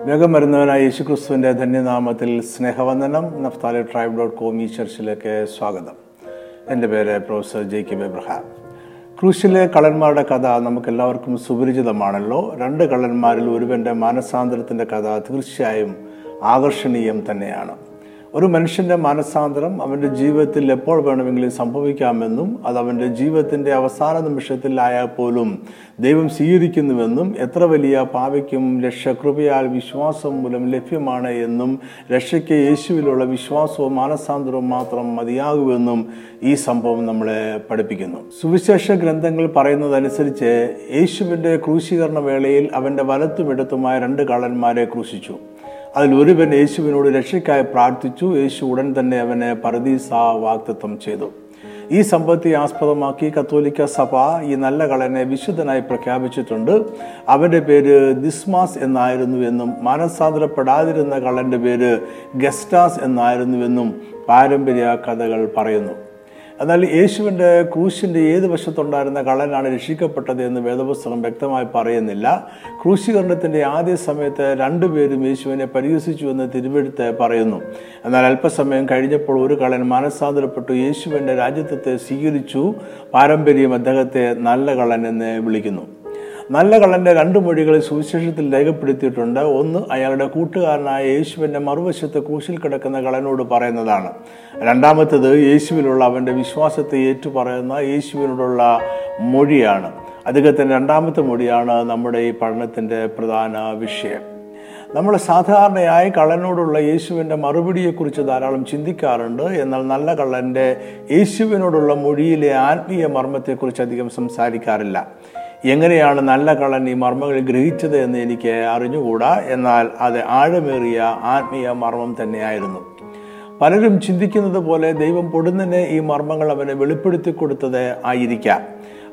വേഗം വരുന്നവനായ യേശുക്രിസ്തുവിന്റെ ധന്യനാമത്തിൽ സ്നേഹവന്ദനം. നഫ്താലി ട്രൈബ് ഡോട്ട് കോം ഈ ചർച്ചിലേക്ക് സ്വാഗതം. എന്റെ പേര് പ്രൊഫസർ ജെ കെ എബ്രഹാം ക്രൂശിലെ കള്ളന്മാരുടെ കഥ നമുക്കെല്ലാവർക്കും സുപരിചിതമാണല്ലോ. രണ്ട് കള്ളന്മാരിൽ ഒരുവന്റെ മാനസാന്തരത്തിന്റെ കഥ തീർച്ചയായും ആകർഷണീയം തന്നെയാണ്. ഒരു മനുഷ്യന്റെ മാനസാന്തരം അവന്റെ ജീവിതത്തിൽ എപ്പോൾ വേണമെങ്കിലും സംഭവിക്കാമെന്നും അത് അവന്റെ ജീവിതത്തിന്റെ അവസാന നിമിഷത്തിലായാൽ പോലും ദൈവം സ്വീകരിക്കുന്നുവെന്നും എത്ര വലിയ പാവയ്ക്കും രക്ഷകൃപയാൽ വിശ്വാസം മൂലം ലഭ്യമാണ് എന്നും രക്ഷയ്ക്ക് യേശുവിലുള്ള വിശ്വാസവും മാനസാന്തരവും മാത്രം മതിയാകുമെന്നും ഈ സംഭവം നമ്മളെ പഠിപ്പിക്കുന്നു. സുവിശേഷ ഗ്രന്ഥങ്ങൾ പറയുന്നതനുസരിച്ച് യേശുവിന്റെ ക്രൂശീകരണ വേളയിൽ അവന്റെ വലത്തും ഇടത്തുമായ രണ്ട് കള്ളന്മാരെ ക്രൂശിച്ചു. അതിൽ ഒരുവൻ യേശുവിനോട് രക്ഷയ്ക്കായി പ്രാർത്ഥിച്ചു. യേശു ഉടൻ തന്നെ അവനെ പരദീസ വാക്തത്വം ചെയ്തു. ഈ സംഭവത്തെ ആസ്പദമാക്കി കത്തോലിക്ക സഭ ഈ നല്ല കളനെ വിശുദ്ധനായി പ്രഖ്യാപിച്ചിട്ടുണ്ട്. അവന്റെ പേര് ദിസ്മാസ് എന്നായിരുന്നു എന്നും മാനസാന്തരപ്പെടാതിരുന്ന കളന്റെ പേര് ഗസ്റ്റാസ് എന്നായിരുന്നുവെന്നും പാരമ്പര്യ കഥകൾ പറയുന്നു. എന്നാൽ യേശുവിന്റെ ക്രൂശിന്റെ ഏത് വശത്തുണ്ടായിരുന്ന കള്ളനാണ് രക്ഷിക്കപ്പെട്ടത് എന്ന് വേദപുസ്തകം വ്യക്തമായി പറയുന്നില്ല. ക്രൂശീകരണത്തിന്റെ ആദ്യ സമയത്ത് രണ്ടുപേരും യേശുവിനെ പരിഹസിച്ചു എന്ന് തിരുവെടുത്ത് പറയുന്നു. എന്നാൽ അല്പസമയം കഴിഞ്ഞപ്പോൾ ഒരു കള്ളൻ മാനസാന്തരപ്പെട്ടു യേശുവിന്റെ രാജ്യത്വത്തെ സ്വീകരിച്ചു. പാരമ്പര്യം അദ്ദേഹത്തെ നല്ല കള്ളൻ എന്ന് വിളിക്കുന്നു. നല്ല കള്ളന്റെ രണ്ട് മൊഴികൾ സുവിശേഷത്തിൽ രേഖപ്പെടുത്തിയിട്ടുണ്ട്. ഒന്ന് അയാളുടെ കൂട്ടുകാരനായ യേശുവിന്റെ മറുവശത്ത് കൂശിൽ കിടക്കുന്ന കള്ളനോട് പറയുന്നതാണ്. രണ്ടാമത്തേത് യേശുവിലുള്ള അവന്റെ വിശ്വാസത്തെ ഏറ്റുപറയുന്ന യേശുവിനോടുള്ള മൊഴിയാണ്. അദ്ദേഹത്തിന്റെ രണ്ടാമത്തെ മൊഴിയാണ് നമ്മുടെ ഈ പഠനത്തിന്റെ പ്രധാന വിഷയം. നമ്മൾ സാധാരണയായി കള്ളനോടുള്ള യേശുവിന്റെ മറുപടിയെക്കുറിച്ച് ധാരാളം ചിന്തിക്കാറുണ്ട്. എന്നാൽ നല്ല കള്ളന്റെ യേശുവിനോടുള്ള മൊഴിയിലെ ആത്മീയ മർമ്മത്തെക്കുറിച്ച് അധികം സംസാരിക്കാറില്ല. എങ്ങനെയാണ് നല്ല കള്ളൻ ഈ മർമ്മങ്ങൾ ഗ്രഹിച്ചത് എന്ന് എനിക്ക് അറിഞ്ഞുകൂടാ. എന്നാൽ അത് ആഴമേറിയ ആത്മീയ മർമ്മം തന്നെയായിരുന്നു. പലരും ചിന്തിക്കുന്നത് പോലെ ദൈവം പൊടുന്നനെ ഈ മർമ്മങ്ങൾ അവനെ വെളിപ്പെടുത്തി കൊടുത്തത് ആയിരിക്കാം.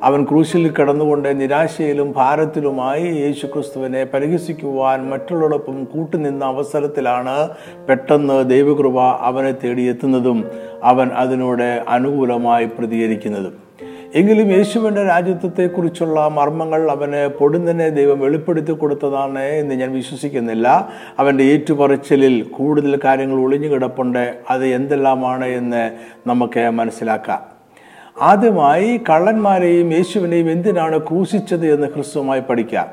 അവൻ ക്രൂശിൽ കിടന്നുകൊണ്ട് നിരാശയിലും ഭാരത്തിലുമായി യേശു ക്രിസ്തുവിനെ പരിഹസിക്കുവാൻ മറ്റുള്ളവരോടൊപ്പം കൂട്ടുനിന്ന അവസരത്തിലാണ് പെട്ടെന്ന് ദൈവകൃപ അവനെ തേടിയെത്തുന്നതും അവൻ അതിനോട് അനുകൂലമായി പ്രതികരിക്കുന്നതും. എങ്കിലും യേശുവിന്റെ രാജ്യത്വത്തെക്കുറിച്ചുള്ള മർമ്മങ്ങൾ അവന് പൊടുന്നനെ ദൈവം വെളിപ്പെടുത്തി കൊടുത്തതാണ് എന്ന് ഞാൻ വിശ്വസിക്കുന്നില്ല. അവന്റെ ഏറ്റുപറച്ചിലിൽ കൂടുതൽ കാര്യങ്ങൾ ഒളിഞ്ഞു കിടപ്പുണ്ട്. അത് എന്തെല്ലാമാണ് എന്ന് നമുക്ക് മനസ്സിലാക്കാം. ആദ്യമായി കള്ളന്മാരെയും യേശുവിനെയും എന്തിനാണ് ക്രൂശിച്ചത് എന്ന് ക്രിസ്തുമായി പഠിക്കാം.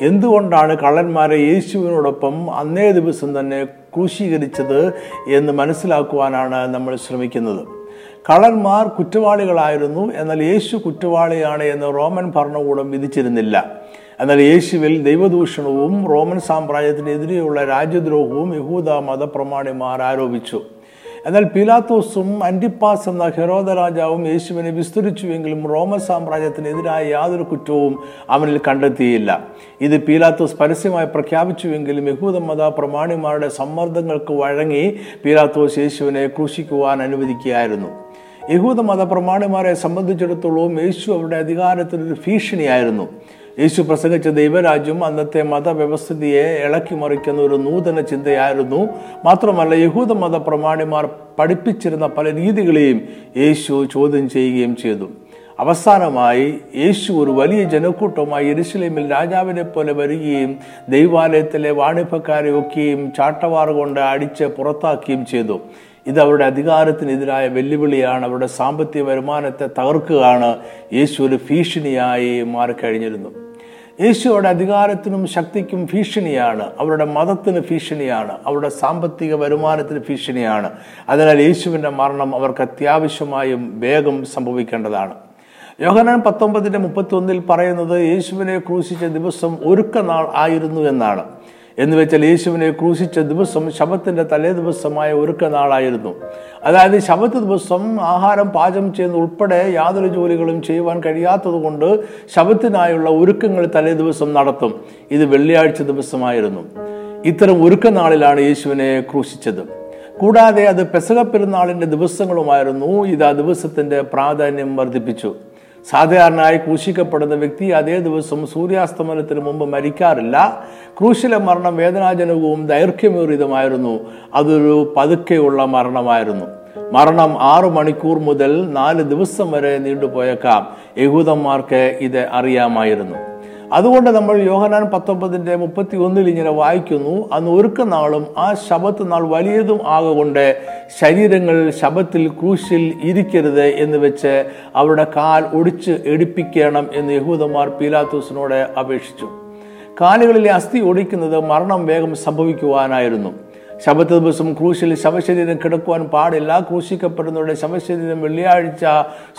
എന്തുകൊണ്ടാണ് കള്ളന്മാരെ യേശുവിനോടൊപ്പം അന്നേ ദിവസം തന്നെ ക്രൂശീകരിച്ചത് എന്ന് മനസ്സിലാക്കുവാനാണ് നമ്മൾ ശ്രമിക്കുന്നത്? കള്ളന്മാർ കുറ്റവാളികളായിരുന്നു. എന്നാൽ യേശു കുറ്റവാളിയാണ് എന്ന് റോമൻ ഭരണകൂടം വിധിച്ചിരുന്നില്ല. എന്നാൽ യേശുവിൽ ദൈവദൂഷണവും റോമൻ സാമ്രാജ്യത്തിനെതിരെയുള്ള രാജ്യദ്രോഹവും യഹൂദ മതപ്രമാണിമാർ ആരോപിച്ചു. എന്നാൽ പിലാത്തോസും അന്റിപ്പാസ് എന്ന ഹെരോദ രാജാവും യേശുവിനെ വിസ്തരിച്ചുവെങ്കിലും റോമൻ സാമ്രാജ്യത്തിനെതിരായ യാതൊരു കുറ്റവും അവനിൽ കണ്ടെത്തിയില്ല. ഇത് പീലാത്തോസ് പരസ്യമായി പ്രഖ്യാപിച്ചുവെങ്കിലും യഹൂദ മത പ്രമാണിമാരുടെ സമ്മർദ്ദങ്ങൾക്ക് വഴങ്ങി പീലാത്തോസ് യേശുവിനെ ക്രൂശിക്കുവാൻ അനുവദിക്കുകയായിരുന്നു. യഹൂദ മത പ്രമാണിമാരെ സംബന്ധിച്ചിടത്തോളം യേശു അവരുടെ അധികാരത്തിനൊരു ഭീഷണിയായിരുന്നു. യേശു പ്രസംഗിച്ച ദൈവരാജ്യം അന്നത്തെ മതവ്യവസ്ഥിതിയെ ഇളക്കി മറിക്കുന്ന ഒരു നൂതന ചിന്തയായിരുന്നു. മാത്രമല്ല യഹൂദ മത പ്രമാണിമാർ പഠിപ്പിച്ചിരുന്ന പല രീതികളെയും യേശു ചോദ്യം ചെയ്യുകയും ചെയ്തു. അവസാനമായി യേശു ഒരു വലിയ ജനക്കൂട്ടമായി എരുസലേമിൽ രാജാവിനെ പോലെ വരികയും ദൈവാലയത്തിലെ വാണിഭക്കാരെ ഒക്കെയും ചാട്ടവാറുകൊണ്ട് അടിച്ച് പുറത്താക്കുകയും ചെയ്തു. ഇത് അവരുടെ അധികാരത്തിനെതിരായ വെല്ലുവിളിയാണ്. അവരുടെ സാമ്പത്തിക വരുമാനത്തെ തകർക്കുകയാണ് യേശു ഒരു ഭീഷണിയായി മാറിക്കഴിഞ്ഞിരുന്നു. യേശു അവരുടെ അധികാരത്തിനും ശക്തിക്കും ഭീഷണിയാണ്. അവരുടെ മതത്തിന് ഭീഷണിയാണ്. അവരുടെ സാമ്പത്തിക വരുമാനത്തിന് ഭീഷണിയാണ്. അതിനാൽ യേശുവിന്റെ മരണം അവർക്ക് അത്യാവശ്യമായും വേഗം സംഭവിക്കേണ്ടതാണ്. യോഹനാൻ പത്തൊമ്പതിന്റെ മുപ്പത്തി ഒന്നിൽ പറയുന്നത് യേശുവിനെ ക്രൂശിച്ച ദിവസം ഒരുക്ക നാൾ ആയിരുന്നു എന്നാണ്. എന്ന് വെച്ചാൽ യേശുവിനെ ക്രൂശിച്ച ദിവസം ശബത്തിന്റെ തലേ ദിവസമായ ഒരുക്ക നാളായിരുന്നു. അതായത് ശബത്ത് ദിവസം ആഹാരം പാചകം ചെയ്യുന്ന ഉൾപ്പെടെ യാതൊരു ജോലികളും ചെയ്യുവാൻ കഴിയാത്തതുകൊണ്ട് ശബത്തിനായുള്ള ഒരുക്കങ്ങൾ തലേ ദിവസം നടത്തും. ഇത് വെള്ളിയാഴ്ച ദിവസമായിരുന്നു. ഇത്തരം ഒരുക്ക നാളിലാണ് യേശുവിനെ ക്രൂശിച്ചത്. കൂടാതെ അത് പെസക പെരുന്നാളിന്റെ ദിവസങ്ങളുമായിരുന്നു. ഇത് ആ ദിവസത്തിന്റെ പ്രാധാന്യം വർദ്ധിപ്പിച്ചു. സാധാരണയായി ക്രൂശിക്കപ്പെടുന്ന വ്യക്തി അതേ ദിവസം സൂര്യാസ്തമനത്തിന് മുമ്പ് മരിക്കാറില്ല. ക്രൂശിലെ മരണം വേദനാജനകവും ദൈർഘ്യമേറിയതുമായിരുന്നു. അതൊരു പതുക്കെയുള്ള മരണമായിരുന്നു. മരണം ആറു മണിക്കൂർ മുതൽ നാല് ദിവസം വരെ നീണ്ടുപോയേക്കാം. യഹൂദന്മാർക്ക് ഇത് അറിയാമായിരുന്നു. അതുകൊണ്ട് നമ്മൾ യോഹനാൻ പത്തൊമ്പതിന്റെ മുപ്പത്തി ഒന്നിൽ ഇങ്ങനെ വായിക്കുന്നു അന്ന് ഒരുക്ക നാളും ആ ശബത്ത് നാൾ വലിയതും ആകൊണ്ട് ശരീരങ്ങൾ ശബത്തിൽ ക്രൂശിൽ ഇരിക്കരുത് എന്ന് വെച്ച് അവരുടെ കാൽ ഒടിച്ച് എടുപ്പിക്കണം എന്ന് യഹൂദന്മാർ പീലാത്തൂസിനോട് അപേക്ഷിച്ചു. കാലുകളിലെ അസ്ഥി ഒടിക്കുന്നത് മരണം വേഗം സംഭവിക്കുവാനായിരുന്നു. ശബത്ത് ദിവസം ക്രൂശിൽ ശവശരീരം കിടക്കുവാൻ പാടില്ല. ക്രൂശിക്കപ്പെടുന്നവരുടെ ശവശരീരം വെള്ളിയാഴ്ച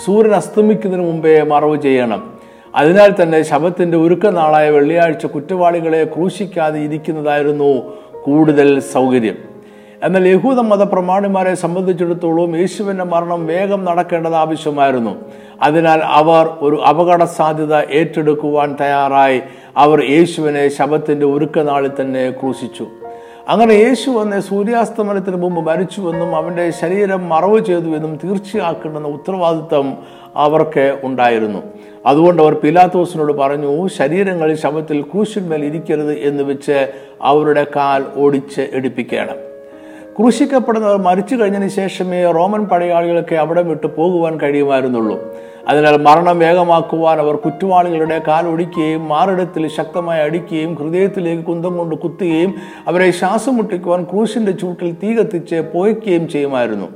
സൂര്യൻ അസ്തമിക്കുന്നതിന് മുമ്പേ മറവ് ചെയ്യണം. അതിനാൽ തന്നെ ശബത്തിന്റെ ഒരുക്ക നാളായ വെള്ളിയാഴ്ച കുറ്റവാളികളെ ക്രൂശിക്കാതെ ഇരിക്കുന്നതായിരുന്നു കൂടുതൽ സൗകര്യം. എന്നാൽ യഹൂദ മതപ്രമാണിമാരെ സംബന്ധിച്ചിടത്തോളം യേശുവിന്റെ മരണം വേഗം നടക്കേണ്ടത് ആവശ്യമായിരുന്നു. അതിനാൽ അവർ ഒരു അപകട സാധ്യത ഏറ്റെടുക്കുവാൻ തയ്യാറായി അവർ യേശുവിനെ ശബത്തിന്റെ ഒരുക്ക നാളിൽ തന്നെ ക്രൂശിച്ചു. അങ്ങനെ യേശു വന്ന് സൂര്യാസ്തമനത്തിന് മുമ്പ് മരിച്ചുവെന്നും അവന്റെ ശരീരം മറവ് ചെയ്തുവെന്നും തീർച്ചയാക്കേണ്ടെന്ന ഉത്തരവാദിത്തം അവർക്ക് ഉണ്ടായിരുന്നു. അതുകൊണ്ട് അവർ പിലാത്തോസിനോട് പറഞ്ഞു ശരീരങ്ങൾ ശവത്തിൽ ക്രൂശിന്മേൽ ഇരിക്കരുത് എന്ന് വെച്ച് അവരുടെ കാൽ ഓടിച്ച് എടുപ്പിക്കണം. ക്രൂശിക്കപ്പെടുന്നവർ മരിച്ചു കഴിഞ്ഞതിന് ശേഷമേ റോമൻ പടയാളികൾക്ക് അവിടെ വിട്ട് പോകുവാൻ കഴിയുമായിരുന്നുള്ളൂ. അതിനാൽ മരണം വേഗമാക്കുവാൻ അവർ കുറ്റവാളികളുടെ കാൽ ഒടിക്കുകയും മാറിടത്തിൽ ശക്തമായി അടിക്കുകയും ഹൃദയത്തിലേക്ക് കുന്തം കൊണ്ട് കുത്തുകയും അവരെ ശ്വാസം മുട്ടിക്കുവാൻ ക്രൂശിന്റെ ചൂട്ടിൽ തീ കത്തിച്ച് പോയിക്കുകയും ചെയ്യുമായിരുന്നു.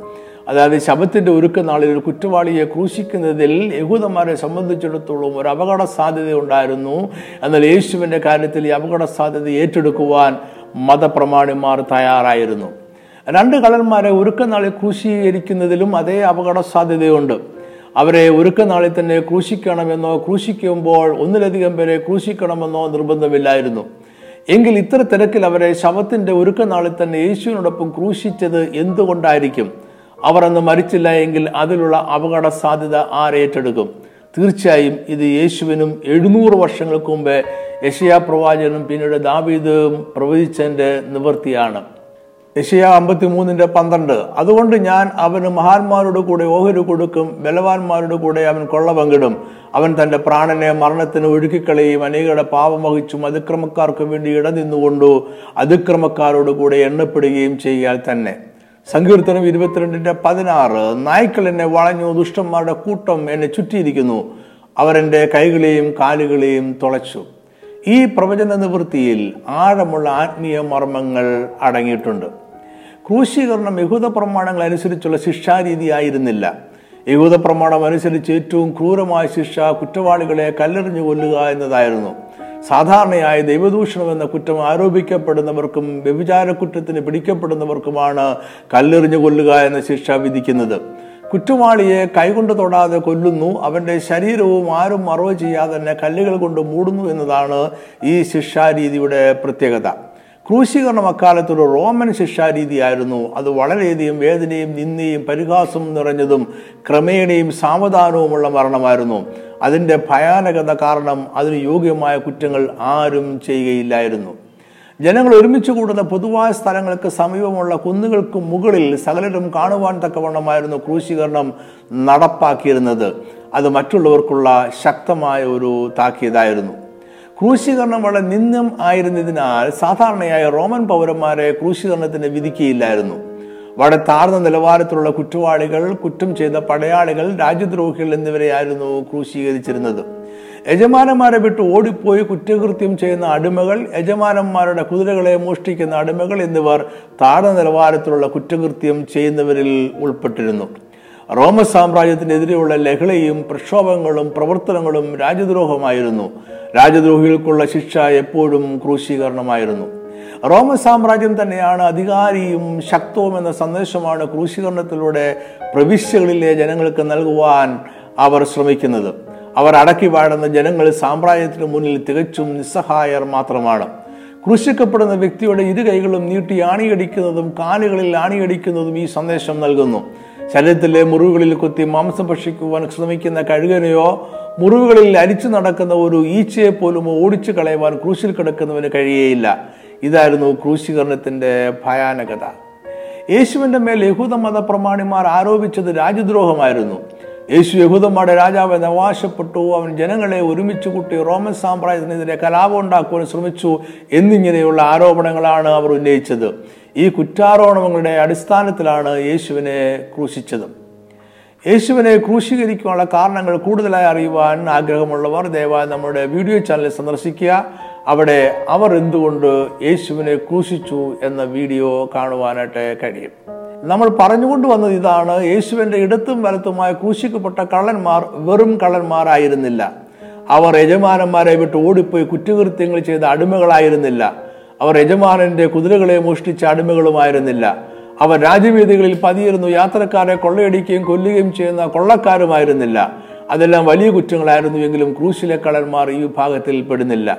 അതായത് ശബത്തിന്റെ ഒരുക്ക നാളിൽ ഒരു കുറ്റവാളിയെ ക്രൂശിക്കുന്നതിൽ യഹൂദന്മാരെ സംബന്ധിച്ചിടത്തോളം ഒരു അപകട സാധ്യത ഉണ്ടായിരുന്നു. എന്നാൽ യേശുവിന്റെ കാര്യത്തിൽ ഈ അപകട സാധ്യത ഏറ്റെടുക്കുവാൻ മതപ്രമാണിമാർ തയ്യാറായിരുന്നു. രണ്ട് കള്ളന്മാരെ ഒരുക്ക നാളിൽ ക്രൂശീകരിക്കുന്നതിലും അതേ അപകട സാധ്യതയുണ്ട്. അവരെ ഒരുക്ക നാളിൽ തന്നെ ക്രൂശിക്കണമെന്നോ ക്രൂശിക്കുമ്പോൾ ഒന്നിലധികം പേരെ ക്രൂശിക്കണമെന്നോ നിർബന്ധമില്ലായിരുന്നു. എങ്കിൽ ഇത്ര തിരക്കിൽ അവരെ ശവത്തിന്റെ ഒരുക്ക നാളിൽ തന്നെ യേശുവിനോടൊപ്പം ക്രൂശിച്ചത് എന്തുകൊണ്ടായിരിക്കും? അവർ അന്ന് മരിച്ചില്ല എങ്കിൽ അതിലുള്ള അപകട സാധ്യത ആരേറ്റെടുക്കും തീർച്ചയായും ഇത് യേശുവിനും എഴുന്നൂറ് വർഷങ്ങൾക്ക് മുമ്പേ യഷയാ പ്രവാചകനും പിന്നീട് ദാവീദും പ്രവചിച്ചതിന്റെ നിവൃത്തിയാണ്. യഷയ അമ്പത്തി മൂന്നിന്റെ പന്ത്രണ്ട്. അതുകൊണ്ട് ഞാൻ അവന് മഹാന്മാരുടെ കൂടെ ഓഹരി കൊടുക്കും ബലവാന്മാരുടെ കൂടെ അവൻ കൊള്ള പങ്കിടും. അവൻ തന്റെ പ്രാണനെ മരണത്തിന് ഒഴുക്കിക്കളയും അനേകരുടെ പാപം വഹിച്ചും അതിക്രമക്കാർക്ക് വേണ്ടി ഇടനിന്നുകൊണ്ടു അതിക്രമക്കാരോട് കൂടെ എണ്ണപ്പെടുകയും ചെയ്യാൽ തന്നെ. സങ്കീർത്തനം ഇരുപത്തിരണ്ടിന്റെ പതിനാറ് നായ്ക്കൾ എന്നെ വളഞ്ഞു ദുഷ്ടന്മാരുടെ കൂട്ടം എന്നെ ചുറ്റിയിരിക്കുന്നു. അവരെന്റെ കൈകളെയും കാലുകളെയും തുളച്ചു. ഈ പ്രവചന നിവൃത്തിയിൽ ആഴമുള്ള ആത്മീയ മർമ്മങ്ങൾ അടങ്ങിയിട്ടുണ്ട്. ക്രൂശീകരണം യഹൂദ പ്രമാണങ്ങൾ അനുസരിച്ചുള്ള ശിക്ഷാരീതി ആയിരുന്നില്ല യഹൂദ പ്രമാണം അനുസരിച്ച് ഏറ്റവും ക്രൂരമായ ശിക്ഷ കുറ്റവാളികളെ കല്ലെറിഞ്ഞു കൊല്ലുക എന്നതായിരുന്നു. സാധാരണയായി ദൈവദൂഷണം എന്ന കുറ്റം ആരോപിക്കപ്പെടുന്നവർക്കും വ്യഭിചാര കുറ്റത്തിന് പിടിക്കപ്പെടുന്നവർക്കുമാണ് കല്ലെറിഞ്ഞു കൊല്ലുക എന്ന ശിക്ഷ വിധിക്കുന്നത്. കുറ്റവാളിയെ കൈകൊണ്ട് തൊടാതെ കൊല്ലുന്നു അവന്റെ ശരീരവും ആരും മറവ് ചെയ്യാതെ തന്നെ കല്ലുകൾ കൊണ്ട് മൂടുന്നു എന്നതാണ് ഈ ശിക്ഷാരീതിയുടെ പ്രത്യേകത. ക്രൂശീകരണം അക്കാലത്തൊരു റോമൻ ശിക്ഷാരീതിയായിരുന്നു. അത് വളരെയധികം വേദനയും നിന്ദയും പരിഹാസവും നിറഞ്ഞതും ക്രമേണയും സാവധാനവുമുള്ള മരണമായിരുന്നു. അതിന്റെ ഭയാനകത കാരണം അതിന് യോഗ്യമായ കുറ്റങ്ങൾ ആരും ചെയ്യുകയില്ലായിരുന്നു. ജനങ്ങൾ ഒരുമിച്ച് കൂടുന്ന പൊതുവായ സ്ഥലങ്ങൾക്ക് സമീപമുള്ള കുന്നുകൾക്ക് മുകളിൽ സകലരും കാണുവാൻ തക്കവണ്ണമായിരുന്നു ക്രൂശീകരണം നടപ്പാക്കിയിരുന്നത്. അത് മറ്റുള്ളവർക്കുള്ള ശക്തമായ ഒരു താക്കീതായിരുന്നു. ക്രൂശീകരണം വളരെ നിന്ദം ആയിരുന്നതിനാൽ സാധാരണയായി റോമൻ പൗരന്മാരെ ക്രൂശീകരണത്തിന് വിധിക്കുകയില്ലായിരുന്നു വളരെ താഴ്ന്ന നിലവാരത്തിലുള്ള കുറ്റവാളികൾ കുറ്റം ചെയ്ത പടയാളികൾ രാജ്യദ്രോഹികൾ എന്നിവരെയായിരുന്നു ക്രൂശീകരിച്ചിരുന്നത്. യജമാനന്മാരെ വിട്ട് ഓടിപ്പോയി കുറ്റകൃത്യം ചെയ്യുന്ന അടിമകൾ യജമാനന്മാരുടെ കുതിരകളെ മോഷ്ടിക്കുന്ന അടിമകൾ എന്നിവർ താഴ്ന്ന നിലവാരത്തിലുള്ള കുറ്റകൃത്യം ചെയ്യുന്നവരിൽ ഉൾപ്പെട്ടിരുന്നു. റോമ സാമ്രാജ്യത്തിനെതിരെയുള്ള ലഹളയും പ്രക്ഷോഭങ്ങളും പ്രവർത്തനങ്ങളും രാജ്യദ്രോഹമായിരുന്നു. രാജ്യദ്രോഹികൾക്കുള്ള ശിക്ഷ എപ്പോഴും ക്രൂശീകരണമായിരുന്നു. റോമൻ സാമ്രാജ്യം തന്നെയാണ് അധികാരിയും ശക്തവും എന്ന സന്ദേശമാണ് ക്രൂശീകരണത്തിലൂടെ പ്രവിശ്യകളിലെ ജനങ്ങൾക്ക് നൽകുവാൻ അവർ ശ്രമിക്കുന്നത്. അവർ അടക്കി വാഴുന്ന ജനങ്ങൾ സാമ്രാജ്യത്തിന് മുന്നിൽ തികച്ചും നിസ്സഹായർ മാത്രമാണ്. ക്രൂശിക്കപ്പെടുന്ന വ്യക്തിയുടെ ഇരു കൈകളും നീട്ടി ആണിയടിക്കുന്നതും കാലുകളിൽ ആണിയടിക്കുന്നതും ഈ സന്ദേശം നൽകുന്നു. ശരീരത്തിലെ മുറിവുകളിൽ കുത്തി മാംസം ഭക്ഷിക്കുവാൻ ശ്രമിക്കുന്ന കഴുകനെയോ മുറിവുകളിൽ അരിച്ചു നടക്കുന്ന ഒരു ഈച്ചയെ പോലും ഓടിച്ചു കളയുവാൻ ക്രൂശിൽ കിടക്കുന്നവന് കഴിയേയില്ല. ഇതായിരുന്നു ക്രൂശീകരണത്തിന്റെ ഭയാനകത. യേശുവിന്റെ മേൽ യഹൂദ മത പ്രമാണിമാർ ആരോപിച്ചത് രാജ്യദ്രോഹമായിരുന്നു. യേശു യഹൂദന്മാരുടെ രാജാവ് അവകാശപ്പെട്ടു. അവൻ ജനങ്ങളെ ഒരുമിച്ച് കൂട്ടി റോമൻ സാമ്രാജ്യത്തിനെതിരെ കലാപം ഉണ്ടാക്കുവാൻ ശ്രമിച്ചു എന്നിങ്ങനെയുള്ള ആരോപണങ്ങളാണ് അവർ ഉന്നയിച്ചത്. ഈ കുറ്റാരോപണങ്ങളുടെ അടിസ്ഥാനത്തിലാണ് യേശുവിനെ ക്രൂശിച്ചത്. യേശുവിനെ ക്രൂശീകരിക്കാനുള്ള കാരണങ്ങൾ കൂടുതലായി അറിയുവാൻ ആഗ്രഹമുള്ളവർ ദയവായി നമ്മുടെ വീഡിയോ ചാനൽ സന്ദർശിക്കുക. അവിടെ അവർ എന്തുകൊണ്ട് യേശുവിനെ ക്രൂശിച്ചു എന്ന വീഡിയോ കാണുവാനായിട്ട് കഴിയും. നമ്മൾ പറഞ്ഞുകൊണ്ട് വന്നത് ഇതാണ് യേശുവിന്റെ ഇടത്തും വലത്തുമായി ക്രൂശിക്കപ്പെട്ട കള്ളന്മാർ വെറും കള്ളന്മാരായിരുന്നില്ല. അവർ യജമാനന്മാരെ വിട്ട് ഓടിപ്പോയി കുറ്റകൃത്യങ്ങൾ ചെയ്ത അടിമകളായിരുന്നില്ല. അവർ യജമാനന്റെ കുതിരകളെ മോഷ്ടിച്ച അടിമകളുമായിരുന്നില്ല. അവർ രാജവീതികളിൽ പതിയിരുന്നു യാത്രക്കാരെ കൊള്ളയടിക്കുകയും കൊല്ലുകയും ചെയ്യുന്ന കൊള്ളക്കാരുമായിരുന്നില്ല. അതെല്ലാം വലിയ കുറ്റങ്ങളായിരുന്നു എങ്കിലും ക്രൂശിലെ കള്ളന്മാർ ഈ വിഭാഗത്തിൽ പെടുന്നില്ല.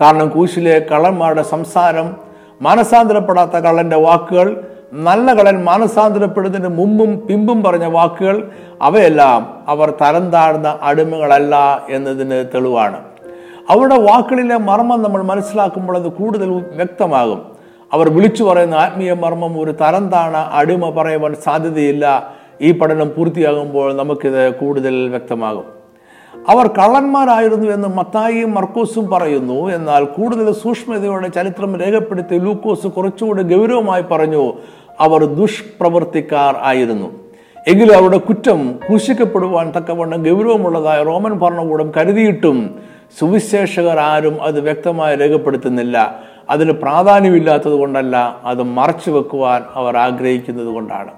കാരണം ക്രൂശിലെ കള്ളന്മാരുടെ സംസാരം മാനസാന്തരപ്പെടാത്ത കള്ളന്റെ വാക്കുകൾ നല്ല കള്ളൻ മാനസാന്തരപ്പെടുന്നതിന് മുമ്പും പിമ്പും പറഞ്ഞ വാക്കുകൾ അവയെല്ലാം അവർ തരം താഴ്ന്ന അടിമകളല്ല എന്നതിന് തെളിവാണ്. അവരുടെ വാക്കുകളിലെ മർമ്മം നമ്മൾ മനസ്സിലാക്കുമ്പോൾ അത് കൂടുതൽ വ്യക്തമാകും. അവർ വിളിച്ചു പറയുന്ന ആത്മീയ മർമ്മം ഒരു തരം താണ അടിമ പറയുവാൻ സാധ്യതയില്ല. ഈ പഠനം പൂർത്തിയാകുമ്പോൾ നമുക്കിത് കൂടുതൽ വ്യക്തമാകും. അവർ കള്ളന്മാരായിരുന്നു എന്ന് മത്തായിയും മർക്കോസും പറയുന്നു. എന്നാൽ കൂടുതൽ സൂക്ഷ്മതയോടെ ചരിത്രം രേഖപ്പെടുത്തി ലൂക്കോസ് കുറച്ചുകൂടി ഗൗരവമായി പറഞ്ഞു അവർ ദുഷ്പ്രവർത്തിക്കാർ ആയിരുന്നു. എങ്കിലും അവരുടെ കുറ്റം ക്രൂശിക്കപ്പെടുവാൻ തക്കവണ്ണം ഗൗരവമുള്ളതായ റോമൻ ഭരണകൂടം കരുതിയിട്ടും സുവിശേഷകർ ആരും അത് വ്യക്തമായി രേഖപ്പെടുത്തുന്നില്ല. അതിന് പ്രാധാന്യമില്ലാത്തത് കൊണ്ടല്ല അത് മറച്ചു വെക്കുവാൻ അവർ ആഗ്രഹിക്കുന്നത് കൊണ്ടാണ്.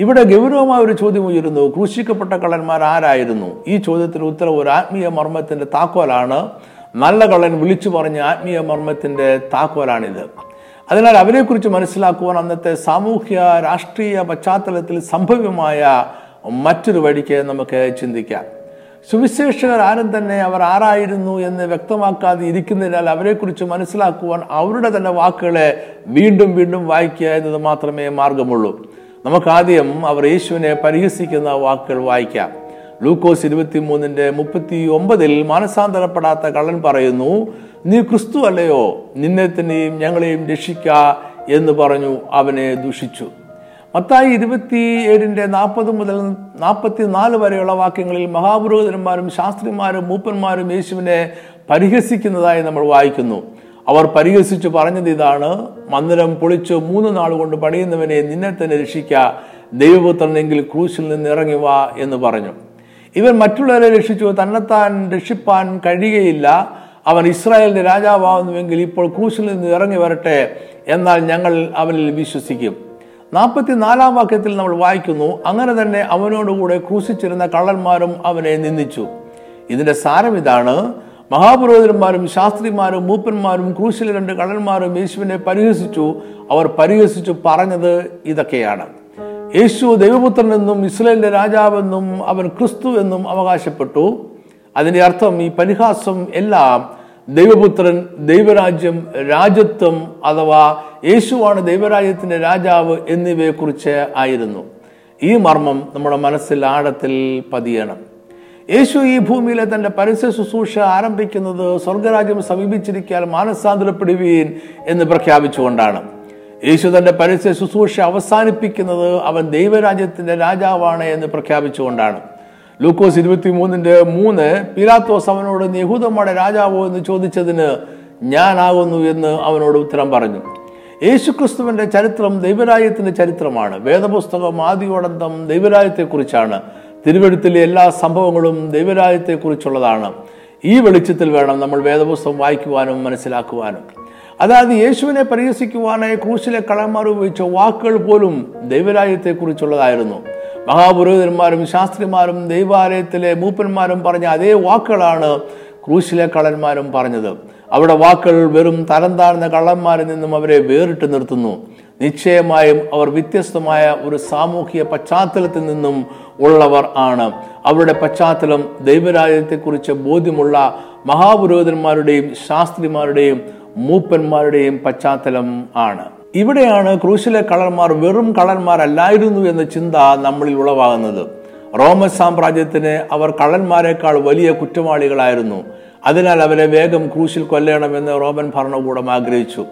ഇവിടെ ഗൗരവമായ ഒരു ചോദ്യം ഉയരുന്നു. ക്രൂശിക്കപ്പെട്ട കള്ളന്മാർ ആരായിരുന്നു? ഈ ചോദ്യത്തിന് ഉത്തരം ഒരു ആത്മീയ മർമ്മത്തിന്റെ താക്കോലാണ്. നല്ല കള്ളൻ വിളിച്ചു പറഞ്ഞ ആത്മീയ മർമ്മത്തിന്റെ താക്കോലാണിത്. അതിനാൽ അവരെക്കുറിച്ച് മനസ്സിലാക്കുവാൻ അന്നത്തെ സാമൂഹ്യ രാഷ്ട്രീയ പശ്ചാത്തലത്തിൽ സംഭവ്യമായ മറ്റൊരു വഴിക്ക് നമുക്ക് ചിന്തിക്കാം. സുവിശേഷകർ ആരും തന്നെ അവർ ആരായിരുന്നു എന്ന് വ്യക്തമാക്കാതെ ഇരിക്കുന്നതിനാൽ അവരെക്കുറിച്ച് മനസ്സിലാക്കുവാൻ അവരുടെ തന്നെ വാക്കുകളെ വീണ്ടും വീണ്ടും വായിക്കുക എന്നത് മാത്രമേ മാർഗമുള്ളൂ. നമുക്കാദ്യം അവർ യേശുവിനെ പരിഹസിക്കുന്ന വാക്കുകൾ വായിക്കാം. ലൂക്കോസ് ഇരുപത്തി മൂന്നിന്റെ മുപ്പത്തി ഒമ്പതിൽ മാനസാന്തരപ്പെടാത്ത കള്ളൻ പറയുന്നു നീ ക്രിസ്തു അല്ലയോ? നിന്നെ തന്നെയും ഞങ്ങളെയും രക്ഷിക്ക എന്ന് പറഞ്ഞു അവനെ ദുഷിച്ചു. മത്തായി ഇരുപത്തി ഏഴിന്റെ നാൽപ്പത് മുതൽ നാൽപ്പത്തി നാല് വരെയുള്ള വാക്യങ്ങളിൽ മഹാപുരോഹിതന്മാരും ശാസ്ത്രിമാരും മൂപ്പന്മാരും യേശുവിനെ പരിഹസിക്കുന്നതായി നമ്മൾ വായിക്കുന്നു. അവർ പരിഹസിച്ചു പറഞ്ഞത് ഇതാണ് മന്ദിരം പൊളിച്ച് മൂന്ന് നാൾ കൊണ്ട് പണിയുന്നവനെ നിന്നെ തന്നെ രക്ഷിക്ക ദൈവപുത്രനെങ്കിൽ ക്രൂശിൽ നിന്ന് ഇറങ്ങി വാ എന്ന് പറഞ്ഞു. ഇവൻ മറ്റുള്ളവരെ രക്ഷിച്ചു തന്നെത്താൻ രക്ഷിപ്പാൻ കഴിയുകയില്ല. അവൻ ഇസ്രായേലിന്റെ രാജാവാകുന്നുവെങ്കിൽ ഇപ്പോൾ ക്രൂശിൽ നിന്ന് ഇറങ്ങി വരട്ടെ എന്നാൽ ഞങ്ങൾ അവനിൽ വിശ്വസിക്കും. നാൽപ്പത്തി നാലാം വാക്യത്തിൽ നമ്മൾ വായിക്കുന്നു അങ്ങനെ തന്നെ അവനോടുകൂടെ ക്രൂശിച്ചിരുന്ന കള്ളന്മാരും അവനെ നിന്ദിച്ചു. ഇതിന്റെ സാരം ഇതാണ്. മഹാപുരോഹിതന്മാരും ശാസ്ത്രിമാരും മൂപ്പന്മാരും ക്രൂശിലെ രണ്ട് കള്ളന്മാരും യേശുവിനെ പരിഹസിച്ചു. അവർ പരിഹസിച്ചു പറഞ്ഞത് ഇതൊക്കെയാണ്. യേശു ദൈവപുത്രൻ എന്നും രാജാവെന്നും അവൻ ക്രിസ്തു എന്നും അവകാശപ്പെട്ടു. അതിന്റെ അർത്ഥം ഈ പരിഹാസം എല്ലാം ദൈവപുത്രൻ ദൈവരാജ്യം രാജ്യത്വം അഥവാ യേശുവാണ് ദൈവരാജ്യത്തിന്റെ രാജാവ് എന്നിവയെക്കുറിച്ച് ആയിരുന്നു. ഈ മർമ്മം നമ്മുടെ മനസ്സിൽ ആഴത്തിൽ പതിയണം. യേശു ഈ ഭൂമിയിലെ തന്റെ പരസ്യ ശുശ്രൂഷ ആരംഭിക്കുന്നത് സ്വർഗരാജ്യം സമീപിച്ചിരിക്കാൻ മാനസാന്തരപ്പെടുവീൻ എന്ന് പ്രഖ്യാപിച്ചുകൊണ്ടാണ്. യേശു തന്റെ പരസ്യ ശുശ്രൂഷ അവസാനിപ്പിക്കുന്നത് അവൻ ദൈവരാജ്യത്തിന്റെ രാജാവാണ് എന്ന് പ്രഖ്യാപിച്ചുകൊണ്ടാണ്. ലൂക്കോസ് ഇരുപത്തി മൂന്നിന്റെ മൂന്ന് പിലാത്തോസ് അവനോട് യഹൂദന്മാരുടെ രാജാവോ? എന്ന് ചോദിച്ചതിന് ഞാനാകുന്നു എന്ന് അവനോട് ഉത്തരം പറഞ്ഞു. യേശുക്രിസ്തുവിന്റെ ചരിത്രം ദൈവരാജ്യത്തിന്റെ ചരിത്രമാണ്. വേദപുസ്തകം ആദിയോടന്തം ദൈവരാജ്യത്തെക്കുറിച്ചാണ്. തിരുവഴുത്തിലെ എല്ലാ സംഭവങ്ങളും ദൈവരാജ്യത്തെക്കുറിച്ചുള്ളതാണ്. ഈ വെളിച്ചത്തിൽ വേണം നമ്മൾ വേദപുസ്തകം വായിക്കുവാനും മനസ്സിലാക്കുവാനും. അതായത് യേശുവിനെ പരിഹസിക്കുവാനായി ക്രൂശിലെ കള്ളന്മാർ ഉപയോഗിച്ച വാക്കുകൾ പോലും ദൈവരാജ്യത്തെക്കുറിച്ചുള്ളതായിരുന്നു. മഹാപുരോഹിതന്മാരും ശാസ്ത്രിമാരും ദൈവാലയത്തിലെ മൂപ്പന്മാരും പറഞ്ഞ അതേ വാക്കുകളാണ് ക്രൂശിലെ കള്ളന്മാരും പറഞ്ഞത്. അവിടെ വാക്കുകൾ വെറും തരം താഴ്ന്ന കള്ളന്മാരിൽ നിന്നും അവരെ വേറിട്ട് നിർത്തുന്നു. നിശ്ചയമായും അവർ വ്യത്യസ്തമായ ഒരു സാമൂഹിക പശ്ചാത്തലത്തിൽ നിന്നും ഉള്ളവർ ആണ്. അവരുടെ പശ്ചാത്തലം ദൈവരാജ്യത്തെക്കുറിച്ച് ബോധ്യമുള്ള മഹാപുരോഹിതന്മാരുടെയും ശാസ്ത്രിമാരുടെയും മൂപ്പന്മാരുടെയും പശ്ചാത്തലം ആണ്. ഇവിടെയാണ് ക്രൂശിലെ കള്ളന്മാർ വെറും കള്ളന്മാരല്ലായിരുന്നു എന്ന ചിന്ത നമ്മളിൽ ഉളവാകുന്നത്. റോമൻ സാമ്രാജ്യത്തിന് അവർ കള്ളന്മാരെക്കാൾ വലിയ കുറ്റവാളികളായിരുന്നു. അതിനാൽ അവരെ വേഗം ക്രൂശിൽ കൊല്ലണമെന്ന് റോമൻ ഭരണകൂടം ആഗ്രഹിച്ചു.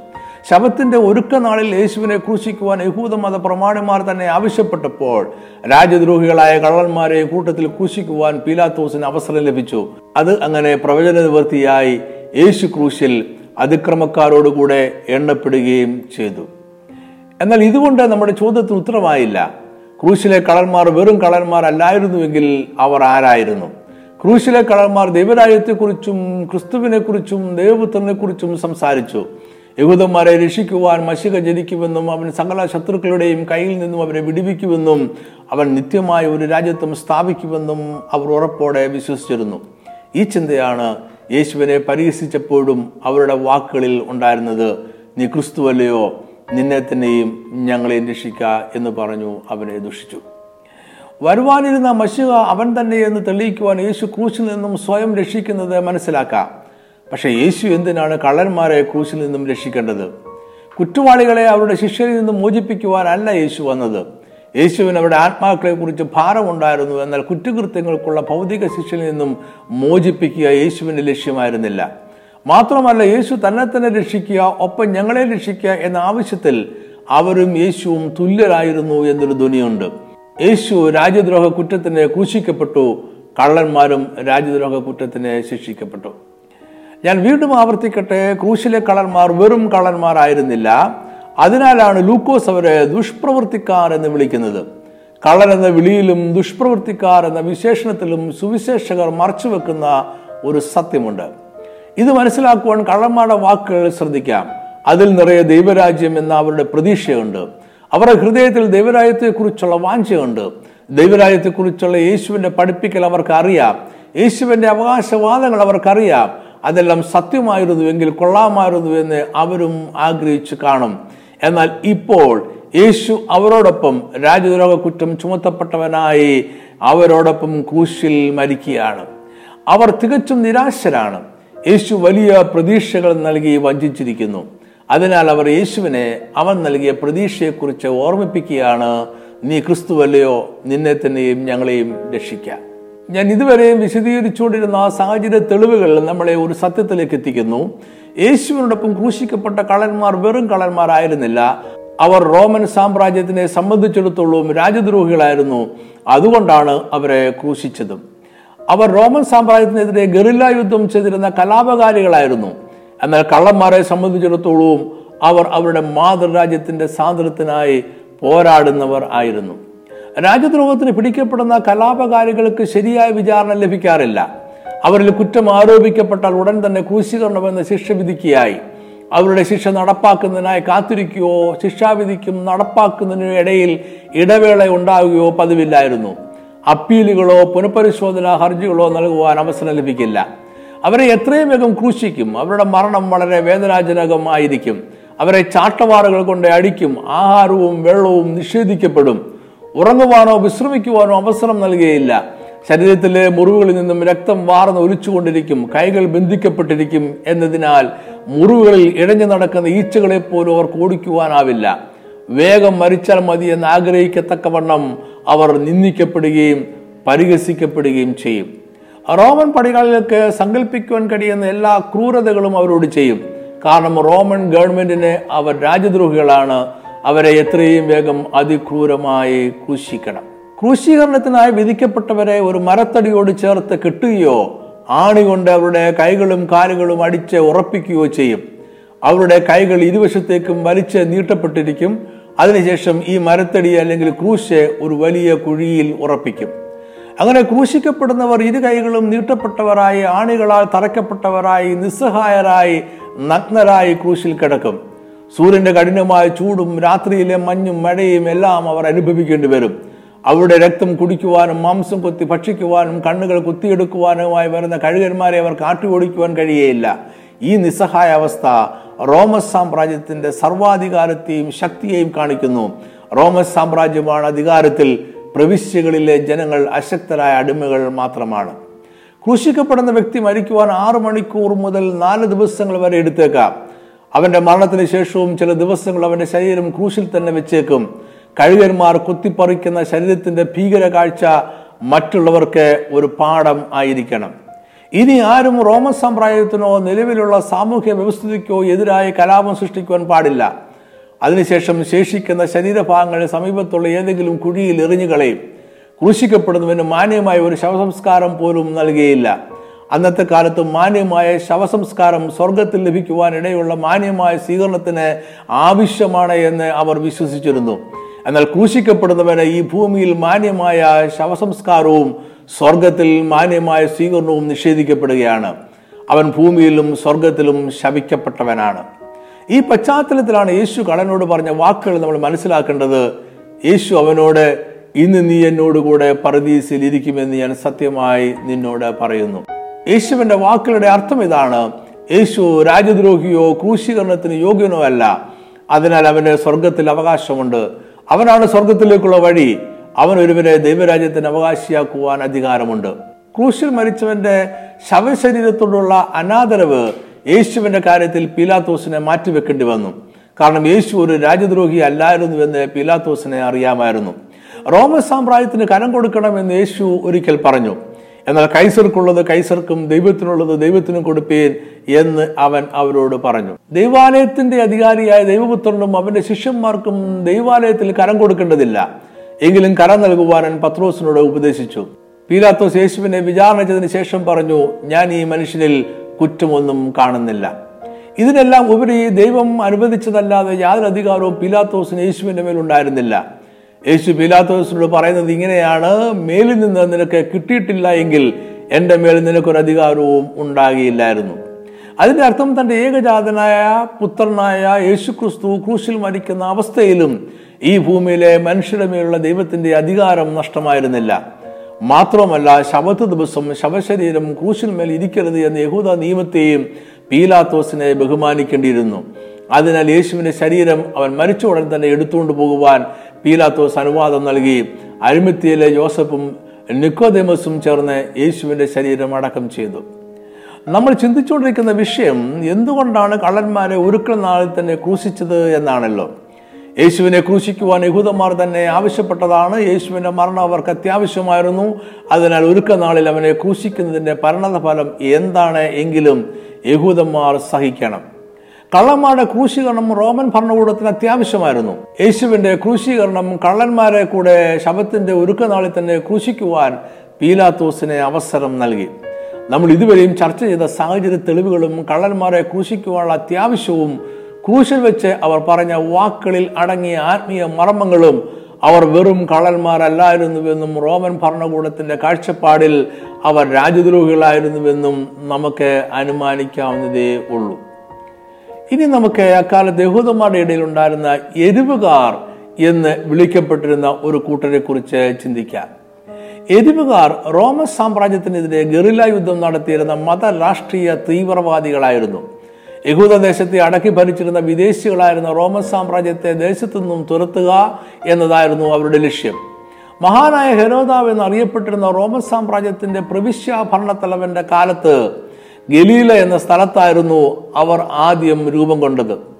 ശവത്തിന്റെ ഒരുക്ക നാളിൽ യേശുവിനെ ക്രൂശിക്കുവാൻ യഹൂദ മത പ്രമാണിമാർ തന്നെ ആവശ്യപ്പെട്ടപ്പോൾ രാജ്യദ്രോഹികളായ കള്ളന്മാരെ കൂട്ടത്തിൽ ക്രൂശിക്കുവാൻ പീലാത്തോസിന് അവസരം ലഭിച്ചു. അത് അങ്ങനെ പ്രവചന നിവൃത്തിയായി യേശു ക്രൂശിൽ അതിക്രമക്കാരോടുകൂടെ എണ്ണപ്പെടുകയും ചെയ്തു. എന്നാൽ ഇതുകൊണ്ട് നമ്മുടെ ചോദ്യത്തിന് ഉത്തരമായില്ല. ക്രൂശിലെ കള്ളന്മാർ വെറും കള്ളന്മാരല്ലായിരുന്നുവെങ്കിൽ അവർ ആരായിരുന്നു? ക്രൂശിലെ കള്ളന്മാർ ദൈവരാജ്യത്തെക്കുറിച്ചും ക്രിസ്തുവിനെക്കുറിച്ചും ദൈവപുത്രനെക്കുറിച്ചും സംസാരിച്ചു. യഹൂദന്മാരെ രക്ഷിക്കുവാൻ മഷിക ജനിക്കുമെന്നും അവൻ സകല ശത്രുക്കളുടെയും കയ്യിൽ നിന്നും അവരെ വിടിവിക്കുമെന്നും അവൻ നിത്യമായ ഒരു രാജ്യത്വം സ്ഥാപിക്കുമെന്നും അവർ ഉറപ്പോടെ വിശ്വസിച്ചിരുന്നു. ഈ ചിന്തയാണ് യേശുവിനെ പരിഹസിച്ചപ്പോഴും അവരുടെ വാക്കുകളിൽ ഉണ്ടായിരുന്നത് നീ ക്രിസ്തുവല്ലയോ? നിന്നെ തന്നെയും ഞങ്ങളെ രക്ഷിക്ക എന്ന് പറഞ്ഞു അവനെ ദുഷിച്ചു. വരുവാനിരുന്ന മഷിക അവൻ തന്നെ എന്ന് തെളിയിക്കുവാൻ യേശു ക്രൂശിൽ നിന്നും സ്വയം രക്ഷിക്കുന്നത് മനസ്സിലാക്കാം. പക്ഷേ യേശു എന്തിനാണ് കള്ളന്മാരെ ക്രൂശിൽ നിന്നും രക്ഷിക്കേണ്ടത്? കുറ്റവാളികളെ അവരുടെ ശിഷ്യരിൽ നിന്നും മോചിപ്പിക്കുവാനല്ല യേശു വന്നത്. യേശുവിന് അവരുടെ ആത്മാക്കളെ കുറിച്ച് ഭാരമുണ്ടായിരുന്നു എന്നാൽ കുറ്റകൃത്യങ്ങൾക്കുള്ള ഭൗതിക ശിക്ഷയിൽ നിന്നും മോചിപ്പിക്കുക യേശുവിന്റെ ലക്ഷ്യമായിരുന്നില്ല. മാത്രമല്ല യേശു തന്നെ തന്നെ രക്ഷിക്കുക ഒപ്പം ഞങ്ങളെ രക്ഷിക്കുക എന്ന ആവശ്യത്തിൽ അവരും യേശുവും തുല്യരായിരുന്നു എന്നൊരു ധ്വനിയുണ്ട്. യേശു രാജ്യദ്രോഹ കുറ്റത്തിന് ക്രൂശിക്കപ്പെട്ടു കള്ളന്മാരും രാജ്യദ്രോഹ കുറ്റത്തിന് ശിക്ഷിക്കപ്പെട്ടു. ഞാൻ വീണ്ടും ആവർത്തിക്കട്ടെ ക്രൂശിലെ കള്ളന്മാർ വെറും കള്ളന്മാരായിരുന്നില്ല. അതിനാലാണ് ലൂക്കോസ് അവരെ ദുഷ്പ്രവർത്തിക്കാർ എന്ന് വിളിക്കുന്നത്. കള്ളൻ എന്ന വിളിയിലും ദുഷ്പ്രവർത്തിക്കാർ എന്ന വിശേഷണത്തിലും സുവിശേഷകർ മറച്ചുവെക്കുന്ന ഒരു സത്യമുണ്ട്. ഇത് മനസ്സിലാക്കുവാൻ കള്ളന്മാരുടെ വാക്കുകൾ ശ്രദ്ധിക്കാം. അതിൽ നിറയെ ദൈവരാജ്യം എന്ന അവരുടെ പ്രതീക്ഷയുണ്ട്. അവരുടെ ഹൃദയത്തിൽ ദൈവരാജ്യത്തെക്കുറിച്ചുള്ള വാഞ്ചയുണ്ട്. ദൈവരാജ്യത്തെക്കുറിച്ചുള്ള യേശുവിന്റെ പഠിപ്പിക്കൽ അവർക്ക് അറിയാം യേശുവിന്റെ അവകാശവാദങ്ങൾ അവർക്കറിയാം. അതെല്ലാം സത്യമായിരുന്നുവെങ്കിൽ കൊള്ളാമായിരുന്നു എന്ന് അവരും ആഗ്രഹിച്ചു കാണും. എന്നാൽ ഇപ്പോൾ യേശു അവരോടൊപ്പം രാജ്യദ്രോഹ കുറ്റം ചുമത്തപ്പെട്ടവനായി അവരോടൊപ്പം കൂശിൽ മരിക്കുകയാണ്. അവർ തികച്ചും നിരാശരാണ്. യേശു വലിയ പ്രതീക്ഷകൾ നൽകി വഞ്ചിച്ചിരിക്കുന്നു. അതിനാൽ അവർ യേശുവിനെ അവൻ നൽകിയ പ്രതീക്ഷയെക്കുറിച്ച് ഓർമ്മിപ്പിക്കുകയാണ് നീ ക്രിസ്തുവല്ലയോ? നിന്നെ തന്നെയും ഞങ്ങളെയും രക്ഷിക്കാം. ഞാൻ ഇതുവരെയും വിശദീകരിച്ചുകൊണ്ടിരുന്ന ആ സാഹചര്യ തെളിവുകൾ നമ്മളെ ഒരു സത്യത്തിലേക്ക് എത്തിക്കുന്നു. യേശുവിനോടൊപ്പം ക്രൂശിക്കപ്പെട്ട കള്ളന്മാർ വെറും കള്ളന്മാരായിരുന്നില്ല. അവർ റോമൻ സാമ്രാജ്യത്തിനെ സംബന്ധിച്ചിടത്തോളം രാജ്യദ്രോഹികളായിരുന്നു. അതുകൊണ്ടാണ് അവരെ ക്രൂശിച്ചതും. അവർ റോമൻ സാമ്രാജ്യത്തിനെതിരെ ഗറില്ല യുദ്ധം ചെയ്തിരുന്ന കലാപകാരികളായിരുന്നു. എന്നാൽ കള്ളന്മാരെ സംബന്ധിച്ചിടത്തോളവും അവർ അവരുടെ മാതൃരാജ്യത്തിന്റെ സ്വാതന്ത്ര്യത്തിനായി പോരാടുന്നവർ ആയിരുന്നു. രാജ്യദ്രോഹത്തിന് പിടിക്കപ്പെടുന്ന കലാപകാരികൾക്ക് ശരിയായ വിചാരണ ലഭിക്കാറില്ല. അവരിൽ കുറ്റം ആരോപിക്കപ്പെട്ടാൽ ഉടൻ തന്നെ ക്രൂശീകരണമെന്ന ശിക്ഷ വിധിക്കുകയായി. അവരുടെ ശിക്ഷ നടപ്പാക്കുന്നതിനായി കാത്തിരിക്കുകയോ ശിക്ഷാവിധിക്കും നടപ്പാക്കുന്നതിനും ഇടയിൽ ഇടവേള ഉണ്ടാവുകയോ പതിവില്ലായിരുന്നു. അപ്പീലുകളോ പുനഃപരിശോധനാ ഹർജികളോ നൽകുവാൻ അവസരം ലഭിക്കില്ല. അവരെ എത്രയും വേഗം ക്രൂശിക്കും. അവരുടെ മരണം വളരെ വേദനാജനകമായിരിക്കും അവരെ ചാട്ടവാറുകൾ കൊണ്ട് അടിക്കും. ആഹാരവും വെള്ളവും നിഷേധിക്കപ്പെടും. ഉറങ്ങുവാനോ വിശ്രമിക്കുവാനോ അവസരം നൽകുകയില്ല. ശരീരത്തിലെ മുറിവുകളിൽ നിന്നും രക്തം വാർന്ന് ഒലിച്ചുകൊണ്ടിരിക്കും കൈകൾ ബന്ധിക്കപ്പെട്ടിരിക്കും എന്നതിനാൽ മുറിവുകളിൽ ഇഴഞ്ഞു നടക്കുന്ന ഈച്ചകളെ പോലും അവർക്ക് ഓടിക്കുവാനാവില്ല വേഗം മരിച്ചാൽ മതി എന്ന് ആഗ്രഹിക്കത്തക്കവണ്ണം അവർ നിന്ദിക്കപ്പെടുകയും പരിഹസിക്കപ്പെടുകയും ചെയ്യും. റോമൻ പടികളിലേക്ക് സങ്കല്പിക്കുവാൻ കഴിയുന്ന എല്ലാ ക്രൂരതകളും അവരോട് ചെയ്യും. കാരണം റോമൻ ഗവൺമെന്റിനെ അവർ രാജ്യദ്രോഹികളാണ്. അവരെ എത്രയും വേഗം അതിക്രൂരമായി ക്രൂശിക്കണം. ക്രൂശീകരണത്തിനായി വിധിക്കപ്പെട്ടവരെ ഒരു മരത്തടിയോട് ചേർത്ത് കെട്ടുകയോ ആണി കൊണ്ട് അവരുടെ കൈകളും കാലുകളും അടിച്ച് ഉറപ്പിക്കുകയോ ചെയ്യും. അവരുടെ കൈകൾ ഇരുവശത്തേക്കും വലിച്ച് നീട്ടപ്പെട്ടിരിക്കും. അതിനുശേഷം ഈ മരത്തടി അല്ലെങ്കിൽ ക്രൂശ് ഒരു വലിയ കുഴിയിൽ ഉറപ്പിക്കും. അങ്ങനെ ക്രൂശിക്കപ്പെടുന്നവർ ഇരു കൈകളും നീട്ടപ്പെട്ടവരായി ആണികളാൽ തറയ്ക്കപ്പെട്ടവരായി നിസ്സഹായരായി നഗ്നരായി ക്രൂശിൽ കിടക്കും. സൂര്യന്റെ കഠിനമായ ചൂടും രാത്രിയിലെ മഞ്ഞും മഴയും എല്ലാം അവർ അനുഭവിക്കേണ്ടി വരും. അവരുടെ രക്തം കുടിക്കുവാനും മാംസം കൊത്തി ഭക്ഷിക്കുവാനും കണ്ണുകൾ കുത്തിയെടുക്കുവാനുമായി വരുന്ന കഴുകന്മാരെ അവർ കാട്ടി ഓടിക്കുവാൻ കഴിയുകയില്ല ഈ നിസ്സഹായ അവസ്ഥ റോമസ് സാമ്രാജ്യത്തിന്റെ സർവാധികാരത്തെയും ശക്തിയെയും കാണിക്കുന്നു. റോമസ് സാമ്രാജ്യമാണ് അധികാരത്തിൽ പ്രവിശ്യകളിലെ ജനങ്ങൾ അശക്തരായ അടിമകൾ മാത്രമാണ്. ക്രൂശിക്കപ്പെടുന്ന വ്യക്തി മരിക്കുവാൻ ആറു മണിക്കൂർ മുതൽ നാല് ദിവസങ്ങൾ വരെ എടുത്തേക്കാം. അവന്റെ മരണത്തിന് ശേഷവും ചില ദിവസങ്ങൾ അവന്റെ ശരീരം ക്രൂശിൽ തന്നെ വെച്ചേക്കും. കഴുകന്മാർ കുത്തിപ്പറിക്കുന്ന ശരീരത്തിന്റെ ഭീകര കാഴ്ച മറ്റുള്ളവർക്ക് ഒരു പാഠം ആയിരിക്കണം. ഇനി ആരും റോമൻ സമ്പ്രദായത്തിനോ നിലവിലുള്ള സാമൂഹ്യ വ്യവസ്ഥിതിക്കോ എതിരായ കലാപം സൃഷ്ടിക്കുവാൻ പാടില്ല. അതിനുശേഷം ശേഷിക്കുന്ന ശരീരഭാഗങ്ങളെ സമീപത്തുള്ള ഏതെങ്കിലും കുഴിയിൽ എറിഞ്ഞുകളയും ക്രൂശിക്കപ്പെടുന്നതിന് മാന്യമായ ഒരു ശവസംസ്കാരം പോലും നൽകുകയില്ല അന്നത്തെ കാലത്ത് മാന്യമായ ശവസംസ്കാരം സ്വർഗത്തിൽ ലഭിക്കുവാൻ ഇടയുള്ള മാന്യമായ സ്വീകരണത്തിന് ആവശ്യമാണ് എന്ന് അവർ വിശ്വസിച്ചിരുന്നു. എന്നാൽ ക്രൂശിക്കപ്പെടുന്നവന് ഈ ഭൂമിയിൽ മാന്യമായ ശവസംസ്കാരവും സ്വർഗത്തിൽ മാന്യമായ സ്വീകരണവും നിഷേധിക്കപ്പെടുകയാണ്. അവൻ ഭൂമിയിലും സ്വർഗത്തിലും ശവിക്കപ്പെട്ടവനാണ്. ഈ പശ്ചാത്തലത്തിലാണ് യേശു കടനോട് പറഞ്ഞ വാക്കുകൾ നമ്മൾ മനസ്സിലാക്കേണ്ടത്. യേശു അവനോട് ഇന്ന് നീ എന്നോടുകൂടെ പറദീസിൽ ഇരിക്കുമെന്ന് ഞാൻ സത്യമായി നിന്നോട് പറയുന്നു. യേശുവിന്റെ വാക്കുകളുടെ അർത്ഥം ഇതാണ്. യേശു രാജദ്രോഹിയോ ക്രൂശീകരണത്തിന് യോഗ്യനോ അല്ല. അതിനാൽ അവന് സ്വർഗത്തിൽ അവകാശമുണ്ട്. അവനാണ് സ്വർഗത്തിലേക്കുള്ള വഴി. അവൻ ഒരുവനെ ദൈവരാജ്യത്തിന് അവകാശിയാക്കുവാൻ അധികാരമുണ്ട്. ക്രൂശിൽ മരിച്ചവന്റെ ശവശരീരത്തോടുള്ള അനാദരവ് യേശുവിന്റെ കാര്യത്തിൽ പീലാത്തോസിനെ മാറ്റിവെക്കേണ്ടി വന്നു. കാരണം യേശു ഒരു രാജ്യദ്രോഹി അല്ലായിരുന്നു എന്ന് പീലാത്തോസിനെ അറിയാമായിരുന്നു. റോമൻ സാമ്രാജ്യത്തിന് കരം കൊടുക്കണമെന്ന് യേശു ഒരിക്കൽ പറഞ്ഞു. എന്നാൽ കൈസർക്കുള്ളത് കൈസർക്കും ദൈവത്തിനുള്ളത് ദൈവത്തിനും കൊടുപ്പേൻ എന്ന് അവൻ അവരോട് പറഞ്ഞു. ദൈവാലയത്തിന്റെ അധികാരിയായ ദൈവപുത്രനും അവന്റെ ശിഷ്യന്മാർക്കും ദൈവാലയത്തിൽ കരം കൊടുക്കേണ്ടതില്ല. എങ്കിലും കരം നൽകുവാൻ പത്രോസിനോട് ഉപദേശിച്ചു. പീലാത്തോസ് യേശുവിനെ വിചാരണ ചെയ്തതിനു ശേഷം പറഞ്ഞു ഞാൻ ഈ മനുഷ്യനിൽ കുറ്റമൊന്നും കാണുന്നില്ല. ഇതിനെല്ലാം ഉപരി ദൈവം അനുവദിച്ചതല്ലാതെ യാതൊരു അധികാരവും പീലാത്തോസിന് യേശുവിന്റെ മേലുണ്ടായിരുന്നില്ല. യേശു പീലാത്തോസിനോട് പറയുന്നത് ഇങ്ങനെയാണ് മേലിൽ നിന്ന് നിനക്ക് കിട്ടിയിട്ടില്ല എങ്കിൽ എന്റെ മേൽ നിനക്കൊരു അധികാരവും ഉണ്ടാകിയില്ലായിരുന്നു അതിന്റെ അർത്ഥം തന്റെ ഏകജാതനായ പുത്രനായ യേശുക്രിസ്തു ക്രൂശിൽ മരിക്കുന്ന അവസ്ഥയിലും ഈ ഭൂമിയിലെ മനുഷ്യരുടെ മേലുള്ള ദൈവത്തിന്റെ അധികാരം നഷ്ടമായിരുന്നില്ല. മാത്രമല്ല ശബത്ത് ദിവസം ശവശരീരം ക്രൂശിൽ മേൽ ഇരിക്കരുത് എന്ന യഹൂദ നിയമത്തെയും പീലാത്തോസിനെ ബഹുമാനിക്കേണ്ടിയിരുന്നു. അതിനാൽ യേശുവിന്റെ ശരീരം അവൻ മരിച്ച ഉടൻ തന്നെ എടുത്തുകൊണ്ട് പോകുവാൻ പീലാത്തോസ് അനുവാദം നൽകി അരുമത്തിയിലെ ജോസഫും നിക്കോദേമസും ചേർന്ന് യേശുവിന്റെ ശരീരം അടക്കം ചെയ്തു. നമ്മൾ ചിന്തിച്ചുകൊണ്ടിരിക്കുന്ന വിഷയം എന്തുകൊണ്ടാണ് കള്ളന്മാരെ ഒരുക്കൽ നാളിൽ തന്നെ ക്രൂശിച്ചത് എന്നാണല്ലോ. യേശുവിനെ ക്രൂശിക്കുവാൻ യഹൂദന്മാർ തന്നെ ആവശ്യപ്പെട്ടതാണ്. യേശുവിന്റെ മരണം അവർക്ക് അത്യാവശ്യമായിരുന്നു. അതിനാൽ ഒരുക്ക നാളിൽ അവനെ ക്രൂശിക്കുന്നതിന്റെ പരിണതഫലം എന്താണ് എങ്കിലും യഹൂദന്മാർ സഹിക്കണം. കള്ളന്മാരുടെ ക്രൂശീകരണം റോമൻ ഭരണകൂടത്തിന് അത്യാവശ്യമായിരുന്നു. യേശുവിന്റെ ക്രൂശീകരണം കള്ളന്മാരെ കൂടെ ശബത്തിന്റെ ഒരുക്കനാളിൽ തന്നെ ക്രൂശിക്കുവാൻ പീലാത്തോസിന് അവസരം നൽകി. നമ്മൾ ഇതുവരെയും ചർച്ച ചെയ്ത സാഹചര്യ തെളിവുകളും കള്ളന്മാരെ ക്രൂശിക്കുവാനുള്ള അത്യാവശ്യവും ക്രൂശിൽ വെച്ച് അവർ പറഞ്ഞ വാക്കുകളിൽ അടങ്ങിയ ആത്മീയ മർമ്മങ്ങളും അവർ വെറും കള്ളന്മാരല്ലായിരുന്നുവെന്നും റോമൻ ഭരണകൂടത്തിന്റെ കാഴ്ചപ്പാടിൽ അവർ രാജദ്രോഹികളായിരുന്നുവെന്നും നമുക്ക് അനുമാനിക്കാവുന്നതേ ഉള്ളൂ. ഇനി നമുക്ക് അക്കാലത്ത് യഹൂദന്മാരുടെ ഇടയിൽ ഉണ്ടായിരുന്ന എരിവുകാർ എന്ന് വിളിക്കപ്പെട്ടിരുന്ന ഒരു കൂട്ടരെ കുറിച്ച് ചിന്തിക്കാം. എരിവുകാർ റോമൻ സാമ്രാജ്യത്തിനെതിരെ ഗറില്ല യുദ്ധം നടത്തിയിരുന്ന മതരാഷ്ട്രീയ തീവ്രവാദികളായിരുന്നു. യഹൂദദേശത്തെ അടക്കി ഭരിച്ചിരുന്ന വിദേശികളായിരുന്ന റോമൻ സാമ്രാജ്യത്തെ ദേശത്തു നിന്നും തുരത്തുക എന്നതായിരുന്നു അവരുടെ ലക്ഷ്യം. മഹാനായ ഹെരോദാവ് എന്നറിയപ്പെട്ടിരുന്ന റോമൻ സാമ്രാജ്യത്തിന്റെ പ്രവിശ്യ ഭരണത്തലവന്റെ കാലത്ത് ഗലീല എന്ന സ്ഥലത്തായിരുന്നു അവർ ആദ്യം രൂപം കൊണ്ടത്.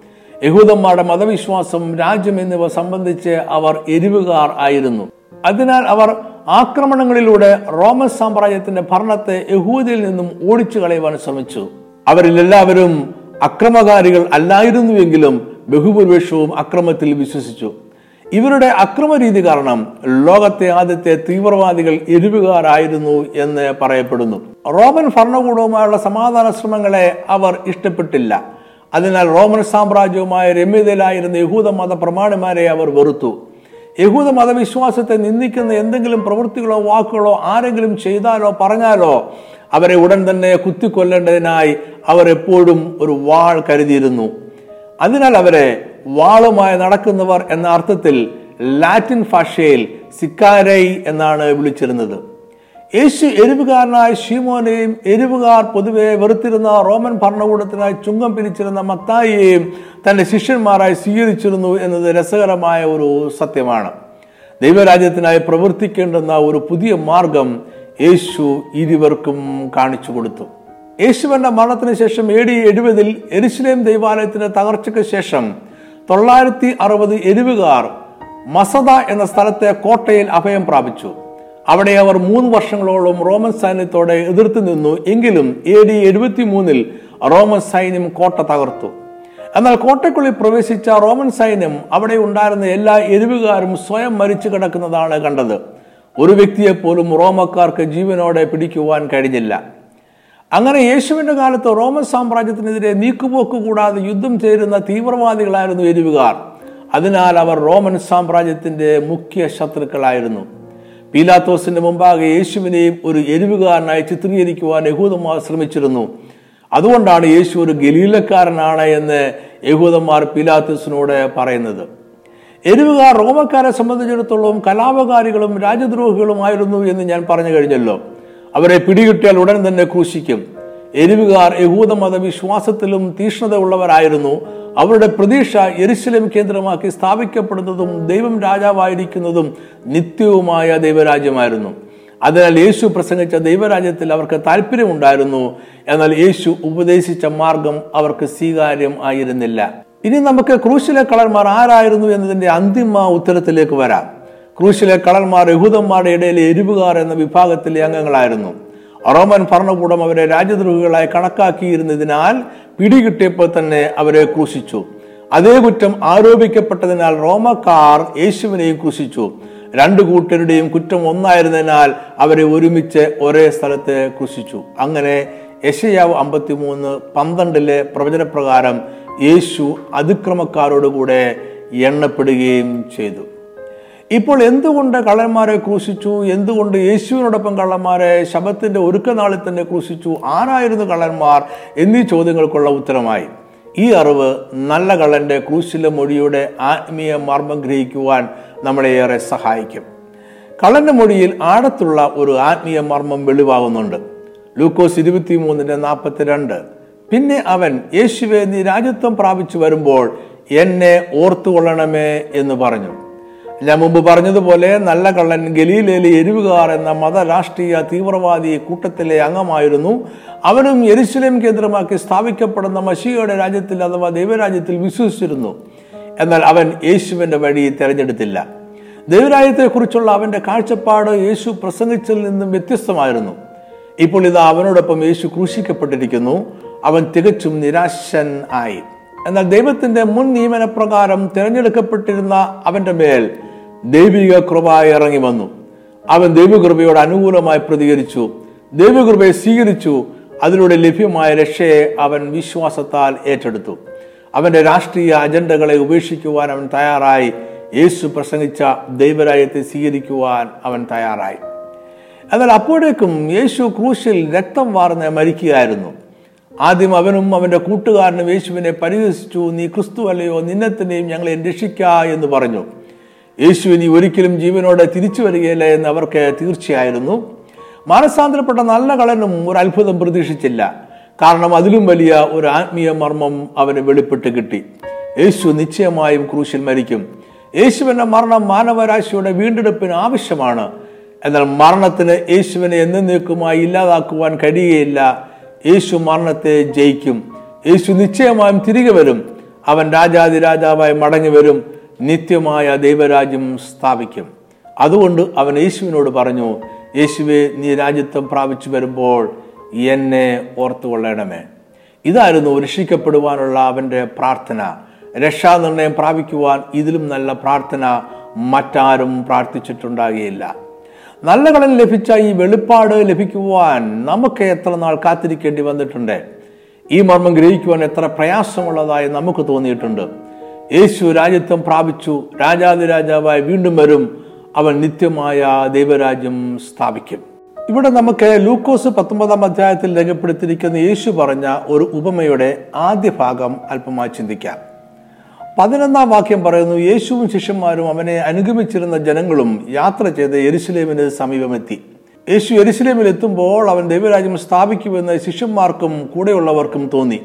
യഹൂദന്മാരുടെ മതവിശ്വാസം രാജ്യം എന്നിവ സംബന്ധിച്ച് അവർ എരിവുകാർ ആയിരുന്നു. അതിനാൽ അവർ ആക്രമണങ്ങളിലൂടെ റോമൻ സാമ്രാജ്യത്തിന്റെ ഭരണത്തെ യഹൂദിയിൽ നിന്നും ഓടിച്ചു കളയുവാൻ ശ്രമിച്ചു. അവരിൽ എല്ലാവരും അക്രമകാരികൾ അല്ലായിരുന്നുവെങ്കിലും ബഹുഭൂരിപക്ഷവും അക്രമത്തിൽ വിശ്വസിച്ചു. ഇവരുടെ അക്രമരീതി കാരണം ലോകത്തെ ആദ്യത്തെ തീവ്രവാദികൾ എരിവുകാരായിരുന്നു എന്ന് പറയപ്പെടുന്നു. റോമൻ ഭരണകൂടവുമായുള്ള സമാധാന ശ്രമങ്ങളെ അവർ ഇഷ്ടപ്പെട്ടില്ല. അതിനാൽ റോമൻ സാമ്രാജ്യവുമായ രമ്യതയിലായിരുന്ന യഹൂദ മത പ്രമാണിമാരെ അവർ വെറുത്തു. യഹൂദ മതവിശ്വാസത്തെ നിന്ദിക്കുന്ന എന്തെങ്കിലും പ്രവൃത്തികളോ വാക്കുകളോ ആരെങ്കിലും ചെയ്താലോ പറഞ്ഞാലോ അവരെ ഉടൻ തന്നെ കുത്തിക്കൊല്ലേണ്ടതിനായി അവർ എപ്പോഴും ഒരു വാൾ കരുതിയിരുന്നു. അതിനാൽ അവരെ വാളുമായി നടക്കുന്നവർ എന്ന അർത്ഥത്തിൽ ലാറ്റിൻ ഭാഷയിൽ സിക്കാരൈ എന്നാണ് വിളിച്ചിരുന്നത്. യേശു എരിവുകാരനായ ഷീമോനെയും എരിവുകാർ പൊതുവെ വെറുത്തിരുന്ന റോമൻ ഭരണകൂടത്തിനായി ചുങ്കം പിരിച്ചിരുന്ന മത്തായിയെയും തന്റെ ശിഷ്യന്മാരായി സ്വീകരിച്ചിരുന്നു എന്നത് രസകരമായ ഒരു സത്യമാണ്. ദൈവരാജ്യത്തിനായി പ്രവർത്തിക്കേണ്ടുന്ന ഒരു പുതിയ മാർഗം യേശു ഇരുവർക്കും കാണിച്ചു കൊടുത്തു. യേശുവിന്റെ മരണത്തിന് ശേഷം എ ഡി എഴുപതിൽ എരുസലേം ദൈവാലയത്തിന്റെ തകർച്ചയ്ക്ക് ശേഷം തൊള്ളായിരത്തി അറുപത് എരിവുകാർ മസദ എന്ന സ്ഥലത്തെ കോട്ടയിൽ അഭയം പ്രാപിച്ചു. അവിടെ അവർ മൂന്ന് വർഷങ്ങളോളം റോമൻ സൈന്യത്തോടെ എതിർത്ത് നിന്നു. എങ്കിലും എ ഡി എഴുപത്തി മൂന്നിൽ റോമൻ സൈന്യം കോട്ട തകർത്തു. എന്നാൽ കോട്ടയ്ക്കുള്ളിൽ പ്രവേശിച്ച റോമൻ സൈന്യം അവിടെ ഉണ്ടായിരുന്ന എല്ലാ എരിവുകാരും സ്വയം മരിച്ചു കിടക്കുന്നതാണ് കണ്ടത്. ഒരു വ്യക്തിയെപ്പോലും റോമക്കാർക്ക് ജീവനോടെ പിടിക്കുവാൻ കഴിഞ്ഞില്ല. അങ്ങനെ യേശുവിന്റെ കാലത്ത് റോമൻ സാമ്രാജ്യത്തിനെതിരെ നീക്കുപോക്ക് കൂടാതെ യുദ്ധം ചേരുന്ന തീവ്രവാദികളായിരുന്നു എരിവുകാർ. അതിനാൽ അവർ റോമൻ സാമ്രാജ്യത്തിന്റെ മുഖ്യ ശത്രുക്കളായിരുന്നു. പീലാത്തോസിന്റെ മുമ്പാകെ യേശുവിനെയും ഒരു എരിവുകാരനായി ചിത്രീകരിക്കുവാൻ യഹൂദന്മാർ ശ്രമിച്ചിരുന്നു. അതുകൊണ്ടാണ് യേശു ഒരു ഗലീലക്കാരനാണ് എന്ന് യഹൂദന്മാർ പീലാത്തോസിനോട് പറയുന്നത്. എരിവുകാർ റോമക്കാരെ സംബന്ധിച്ചിടത്തോളം കലാപകാരികളും രാജദ്രോഹികളുമായിരുന്നു എന്ന് ഞാൻ പറഞ്ഞു കഴിഞ്ഞല്ലോ. അവരെ പിടികിട്ടിയാൽ ഉടൻ തന്നെ ക്രൂശിക്കും. എരിവുകാർ യഹൂദ മതവിശ്വാസത്തിലും തീഷ്ണത ഉള്ളവരായിരുന്നു അവരുടെ പ്രതീക്ഷ എരിശിലം കേന്ദ്രമാക്കി സ്ഥാപിക്കപ്പെടുന്നതും ദൈവം രാജാവായിരിക്കുന്നതും നിത്യവുമായ ദൈവരാജ്യമായിരുന്നു. അതിനാൽ യേശു പ്രസംഗിച്ച ദൈവരാജ്യത്തിൽ അവർക്ക് താല്പര്യമുണ്ടായിരുന്നു എന്നാൽ യേശു ഉപദേശിച്ച മാർഗം അവർക്ക് സ്വീകാര്യം ആയിരുന്നില്ല. ഇനി നമുക്ക് ക്രൂശിലെ കളന്മാർ ആരായിരുന്നു എന്നതിന്റെ അന്തിമ ഉത്തരത്തിലേക്ക് വരാം. ക്രൂശിലെ കളന്മാർ യഹൂദന്മാരുടെ ഇടയിലെ എരിവുകാർ എന്ന വിഭാഗത്തിലെ അംഗങ്ങളായിരുന്നു. റോമൻ ഭരണകൂടം അവരെ രാജ്യദ്രോഹികളായി കണക്കാക്കിയിരുന്നതിനാൽ പിടികിട്ടിയപ്പോൾ തന്നെ അവരെ ക്രൂശിച്ചു. അതേ കുറ്റം ആരോപിക്കപ്പെട്ടതിനാൽ റോമക്കാർ യേശുവിനെയും ക്രൂശിച്ചു. രണ്ടു കൂട്ടരുടെയും കുറ്റം ഒന്നായിരുന്നതിനാൽ അവരെ ഒരുമിച്ച് ഒരേ സ്ഥലത്ത് ക്രൂശിച്ചു. അങ്ങനെ യശയാവ് അമ്പത്തിമൂന്ന് പന്ത്രണ്ടിലെ പ്രവചനപ്രകാരം യേശു അതിക്രമക്കാരോടുകൂടെ എണ്ണപ്പെടുകയും ചെയ്തു. ഇപ്പോൾ എന്തുകൊണ്ട് കള്ളന്മാരെ ക്രൂശിച്ചു? എന്തുകൊണ്ട് യേശുവിനോടൊപ്പം കള്ളന്മാരെ ശബത്തിന്റെ ഒരുക്ക നാളിൽ തന്നെ ക്രൂശിച്ചു? ആരായിരുന്നു കള്ളന്മാർ? എന്നീ ചോദ്യങ്ങൾക്കുള്ള ഉത്തരമായി. ഈ അറിവ് നല്ല കള്ളന്റെ ക്രൂശിലെ മൊഴിയുടെ ആത്മീയ മർമ്മം ഗ്രഹിക്കുവാൻ നമ്മളെ ഏറെ സഹായിക്കും. കള്ളന്റെ മൊഴിയിൽ ആഴത്തുള്ള ഒരു ആത്മീയ മർമ്മം വെളിവാകുന്നുണ്ട്. ലൂക്കോസ് ഇരുപത്തി മൂന്നിന്റെ നാൽപ്പത്തിരണ്ട്. പിന്നെ അവൻ യേശുവെ നീ രാജ്യത്വം പ്രാപിച്ചു വരുമ്പോൾ എന്നെ ഓർത്തുകൊള്ളണമേ എന്ന് പറഞ്ഞു. ഞാൻ മുമ്പ് പറഞ്ഞതുപോലെ നല്ല കള്ളൻ ഗലീലയിലെ എരിവുകാർ എന്ന മത രാഷ്ട്രീയ തീവ്രവാദി കൂട്ടത്തിലെ അംഗമായിരുന്നു. അവനും എരുസലേം കേന്ദ്രമാക്കി സ്ഥാപിക്കപ്പെടുന്ന മഷിയുടെ രാജ്യത്തിൽ അഥവാ ദൈവരാജ്യത്തിൽ വിശ്വസിച്ചിരുന്നു. എന്നാൽ അവൻ യേശുവിന്റെ വഴി തിരഞ്ഞെടുത്തില്ല. ദൈവരാജ്യത്തെക്കുറിച്ചുള്ള അവന്റെ കാഴ്ചപ്പാട് യേശു പ്രസംഗിച്ചതിൽ നിന്നും വ്യത്യസ്തമായിരുന്നു. ഇപ്പോൾ ഇത് അവനോടൊപ്പം യേശു ക്രൂശിക്കപ്പെട്ടിരിക്കുന്നു. അവൻ തികച്ചും നിരാശൻ ആയി. എന്നാൽ ദൈവത്തിന്റെ മുൻ നിയമനപ്രകാരം തിരഞ്ഞെടുക്കപ്പെട്ടിരുന്ന അവന്റെ മേൽ ദൈവിക കൃപ ഇറങ്ങി വന്നു. അവൻ ദൈവകൃപയോട് അനുകൂലമായി പ്രതികരിച്ചു. ദൈവകൃപയെ സ്വീകരിച്ചു. അതിലൂടെ ലഭ്യമായ രക്ഷയെ അവൻ വിശ്വാസത്താൽ ഏറ്റെടുത്തു. അവന്റെ രാഷ്ട്രീയ അജണ്ടകളെ ഉപേക്ഷിക്കുവാൻ അവൻ തയ്യാറായി. യേശു പ്രസംഗിച്ച ദൈവരാജ്യത്തെ സ്വീകരിക്കുവാൻ അവൻ തയ്യാറായി. എന്നാൽ അപ്പോഴേക്കും യേശു ക്രൂശിൽ രക്തം വാർന്ന് മരിക്കുകയായിരുന്നു. ആദ്യം അവനും അവന്റെ കൂട്ടുകാരനും യേശുവിനെ പരിഹസിച്ചു. നീ ക്രിസ്തു അല്ലയോ നിന്നെ ഞങ്ങളെ രക്ഷിക്ക എന്ന് പറഞ്ഞു. യേശു ഇനി ഒരിക്കലും ജീവനോടെ തിരിച്ചു വരികയില്ല എന്ന് അവർക്ക് തീർച്ചയായിരുന്നു. മാനസാന്തരപ്പെട്ട നല്ല കളനും ഒരു അത്ഭുതം പ്രതീക്ഷിച്ചില്ല. കാരണം അതിലും വലിയ ഒരു ആത്മീയ മർമ്മം അവന് വെളിപ്പെട്ട് കിട്ടി. യേശു നിശ്ചയമായും ക്രൂശിൽ മരിക്കും. യേശുവിന്റെ മരണം മാനവരാശിയുടെ വീണ്ടെടുപ്പിന് ആവശ്യമാണ്. എന്നാൽ മരണത്തിന് യേശുവിനെ എന്നേക്കുമായി ഇല്ലാതാക്കുവാൻ കഴിയുകയില്ല യേശു മരണത്തെ ജയിക്കും. യേശു നിശ്ചയമായും തിരികെ വരും. അവൻ രാജാതിരാജാവായി മടങ്ങി വരും. നിത്യമായ ദൈവരാജ്യം സ്ഥാപിക്കും. അതുകൊണ്ട് അവൻ യേശുവിനോട് പറഞ്ഞു യേശുവെ നീ രാജ്യത്വം പ്രാപിച്ചു വരുമ്പോൾ എന്നെ ഓർത്തുകൊള്ളണമേ. ഇതായിരുന്നു രക്ഷിക്കപ്പെടുവാനുള്ള അവന്റെ പ്രാർത്ഥന. രക്ഷാനിർണയം പ്രാപിക്കുവാൻ ഇതിലും നല്ല പ്രാർത്ഥന മറ്റാരും പ്രാർത്ഥിച്ചിട്ടുണ്ടാകുകയില്ല നല്ല കടൽ ലഭിച്ച ഈ വെളിപ്പാട് ലഭിക്കുവാൻ നമുക്ക് എത്ര നാൾ കാത്തിരിക്കേണ്ടി വന്നിട്ടുണ്ട്? ഈ മർമ്മം ഗ്രഹിക്കുവാൻ എത്ര പ്രയാസമുള്ളതായി നമുക്ക് തോന്നിയിട്ടുണ്ട്. യേശു രാജ്യത്വം പ്രാപിച്ചു. രാജാതിരാജാവായി വീണ്ടും വരും. അവൻ നിത്യമായ ദൈവരാജ്യം സ്ഥാപിക്കും. ഇവിടെ നമുക്ക് ലൂക്കോസ് പത്തൊമ്പതാം അധ്യായത്തിൽ രേഖപ്പെടുത്തിയിരിക്കുന്ന യേശു പറഞ്ഞ ഒരു ഉപമയുടെ ആദ്യ ഭാഗം അല്പമായി ചിന്തിക്കാം. പതിനൊന്നാം വാക്യം പറയുന്നു യേശുവും ശിഷ്യന്മാരും അവനെ അനുഗമിച്ചിരുന്ന ജനങ്ങളും യാത്ര ചെയ്ത് എരുസലേമിന് സമീപമെത്തി. യേശു എരുസലേമിൽ എത്തുമ്പോൾ അവൻ ദൈവരാജ്യം സ്ഥാപിക്കുമെന്ന് ശിഷ്യന്മാർക്കും കൂടെയുള്ളവർക്കും തോന്നി.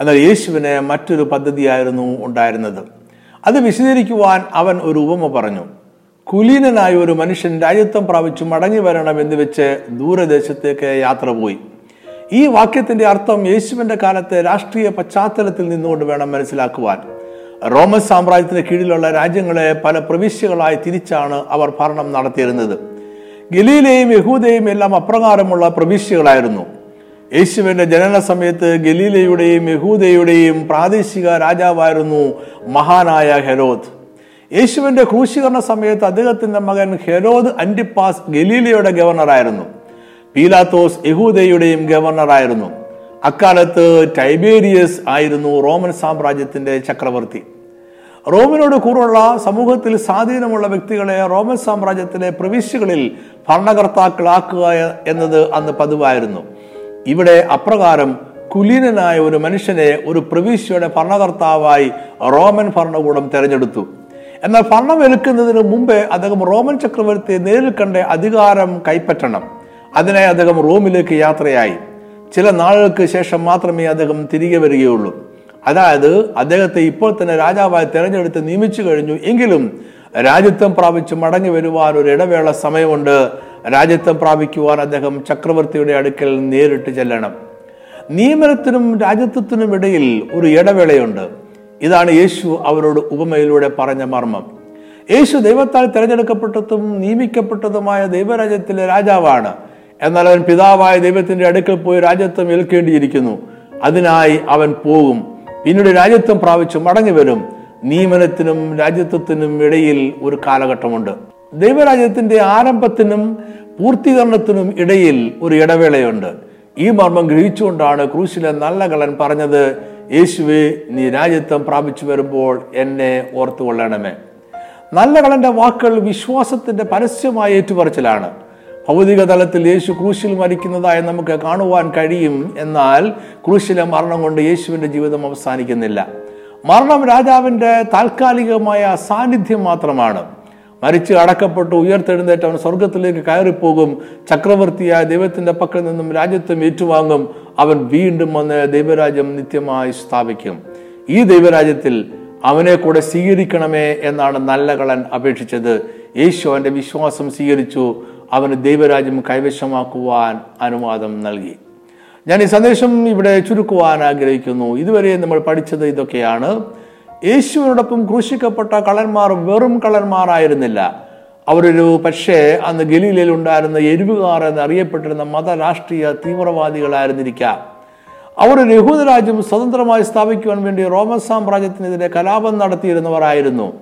എന്നാൽ യേശുവിന് മറ്റൊരു പദ്ധതിയായിരുന്നു ഉണ്ടായിരുന്നത്. അത് വിശദീകരിക്കുവാൻ അവൻ ഒരു ഉപമ പറഞ്ഞു. കുലീനനായ ഒരു മനുഷ്യൻ രാജ്യത്വം പ്രാപിച്ചു മടങ്ങി വരണം എന്ന് വെച്ച് ദൂരദേശത്തേക്ക് യാത്ര പോയി. ഈ വാക്യത്തിന്റെ അർത്ഥം യേശുവിന്റെ കാലത്തെ രാഷ്ട്രീയ പശ്ചാത്തലത്തിൽ നിന്നുകൊണ്ട് വേണം മനസ്സിലാക്കുവാൻ. റോമൻ സാമ്രാജ്യത്തിന് കീഴിലുള്ള രാജ്യങ്ങളെ പല പ്രവിശ്യകളായി തിരിച്ചാണ് അവർ ഭരണം നടത്തിയിരുന്നത്. ഗലീലയും യഹൂദയും എല്ലാം അപ്രകാരമുള്ള പ്രവിശ്യകളായിരുന്നു. യേശുവിന്റെ ജനന സമയത്ത് ഗലീലയുടെയും യഹൂദയുടെയും പ്രാദേശിക രാജാവായിരുന്നു മഹാനായ ഹെരോദ്. യേശുവിന്റെ ക്രൂശീകരണ സമയത്ത് അദ്ദേഹത്തിന്റെ മകൻ ഹെരോദ് അന്റിപ്പാസ് ഗലീലയുടെ ഗവർണറായിരുന്നു. പീലാത്തോസ് യഹൂദയുടെയും ഗവർണറായിരുന്നു. അക്കാലത്ത് ടൈബേരിയസ് ആയിരുന്നു റോമൻ സാമ്രാജ്യത്തിന്റെ ചക്രവർത്തി. റോമിനോട് കൂറുള്ള സമൂഹത്തിൽ സ്വാധീനമുള്ള വ്യക്തികളെ റോമൻ സാമ്രാജ്യത്തിലെ പ്രവിശ്യകളിൽ ഭരണകർത്താക്കളാക്കുക എന്നത് അന്ന് പതിവായിരുന്നു. ഇവിടെ അപ്രകാരം കുലീനനായ ഒരു മനുഷ്യനെ ഒരു പ്രവിശ്യയുടെ ഭരണകർത്താവായി റോമൻ ഭരണകൂടം തെരഞ്ഞെടുത്തു. എന്നാൽ ഭരണമേൽക്കുന്നതിന് മുമ്പേ അദ്ദേഹം റോമൻ ചക്രവർത്തിയെ നേരിൽ കണ്ട് അധികാരം കൈപ്പറ്റണം. അതിനായി അദ്ദേഹം റോമിലേക്ക് യാത്രയായി. ചില നാളുകൾക്ക് ശേഷം മാത്രമേ അദ്ദേഹം തിരികെ വരികയുള്ളൂ. അതായത് അദ്ദേഹത്തെ ഇപ്പോൾ തന്നെ രാജാവായി തെരഞ്ഞെടുത്ത് നിയമിച്ചു കഴിഞ്ഞു. എങ്കിലും രാജ്യത്വം പ്രാപിച്ച് മടങ്ങി വരുവാൻ ഒരു ഇടവേള സമയമുണ്ട്. രാജ്യത്വം പ്രാപിക്കുവാൻ അദ്ദേഹം ചക്രവർത്തിയുടെ അടുക്കൽ നേരിട്ട് ചെല്ലണം. നിയമനത്തിനും രാജ്യത്വത്തിനും ഇടയിൽ ഒരു ഇടവേളയുണ്ട്. ഇതാണ് യേശു അവരോട് ഉപമയിലൂടെ പറഞ്ഞ മർമ്മം. യേശു ദൈവത്താൽ തിരഞ്ഞെടുക്കപ്പെട്ടതും നിയമിക്കപ്പെട്ടതുമായ ദൈവരാജ്യത്തിലെ രാജാവാണ്. എന്നാൽ അവൻ പിതാവായ ദൈവത്തിന്റെ അടുക്കൽ പോയി രാജ്യത്വം ഏൽക്കേണ്ടിയിരിക്കുന്നു. അതിനായി അവൻ പോകും. പിന്നീട് രാജ്യത്വം പ്രാപിച്ചു മടങ്ങി വരും നിയമനത്തിനും രാജ്യത്വത്തിനും ഇടയിൽ ഒരു കാലഘട്ടമുണ്ട്. ദൈവരാജ്യത്തിന്റെ ആരംഭത്തിനും പൂർത്തീകരണത്തിനും ഇടയിൽ ഒരു ഇടവേളയുണ്ട്. ഈ മർമ്മം ഗ്രഹിച്ചുകൊണ്ടാണ് ക്രൂശിലെ നല്ല കളൻ പറഞ്ഞത് യേശുവെ നീ രാജ്യത്വം പ്രാപിച്ചു വരുമ്പോൾ എന്നെ ഓർത്തുകൊള്ളണമേ. നല്ല കളന്റെ വാക്കുകൾ വിശ്വാസത്തിന്റെ പരസ്യമായ ഏറ്റുപറച്ചിലാണ്. ഭൗതിക തലത്തിൽ യേശു ക്രൂശിൽ മരിക്കുന്നതായി നമുക്ക് കാണുവാൻ കഴിയും. എന്നാൽ ക്രൂശിലെ മരണം കൊണ്ട് യേശുവിന്റെ ജീവിതം അവസാനിക്കുന്നില്ല. മരണം രാജാവിന്റെ താൽക്കാലികമായ സാന്നിധ്യം മാത്രമാണ്. മരിച്ച് അടക്കപ്പെട്ട് ഉയർത്തെഴുന്നേറ്റ് അവൻ സ്വർഗത്തിലേക്ക് കയറിപ്പോകും. ചക്രവർത്തിയായ ദൈവത്തിന്റെ പക്കൽ നിന്നും രാജ്യത്വം ഏറ്റുവാങ്ങും. അവൻ വീണ്ടും വന്ന് ദൈവരാജ്യം നിത്യമായി സ്ഥാപിക്കും. ഈ ദൈവരാജ്യത്തിൽ അവനെ കൂടെ സ്വീകരിക്കണമേ എന്നാണ് നല്ല കളൻ അപേക്ഷിച്ചത്. യേശു അവന്റെ വിശ്വാസം സ്വീകരിച്ചു. അവന് ദൈവരാജ്യം കൈവശമാക്കുവാൻ അനുവാദം നൽകി. ഞാൻ ഈ സന്ദേശം ഇവിടെ ചുരുക്കുവാൻ ആഗ്രഹിക്കുന്നു. ഇതുവരെ നമ്മൾ പഠിച്ചത് ഇതൊക്കെയാണ്. യേശുവിനോടൊപ്പം ക്രൂശിക്കപ്പെട്ട കള്ളന്മാർ വെറും കളന്മാരായിരുന്നില്ല അവരൊരു പക്ഷേ അന്ന് ഗലീലയിൽ ഉണ്ടായിരുന്ന എരിവുകാർ എന്നറിയപ്പെട്ടിരുന്ന മതരാഷ്ട്രീയ തീവ്രവാദികളായിരുന്നിരിക്കാം. അവർ യഹൂദരാജ്യം സ്വതന്ത്രമായി സ്ഥാപിക്കുവാൻ വേണ്ടി റോമൻ സാമ്രാജ്യത്തിനെതിരെ കലാപം നടത്തിയിരുന്നവരായിരുന്നു.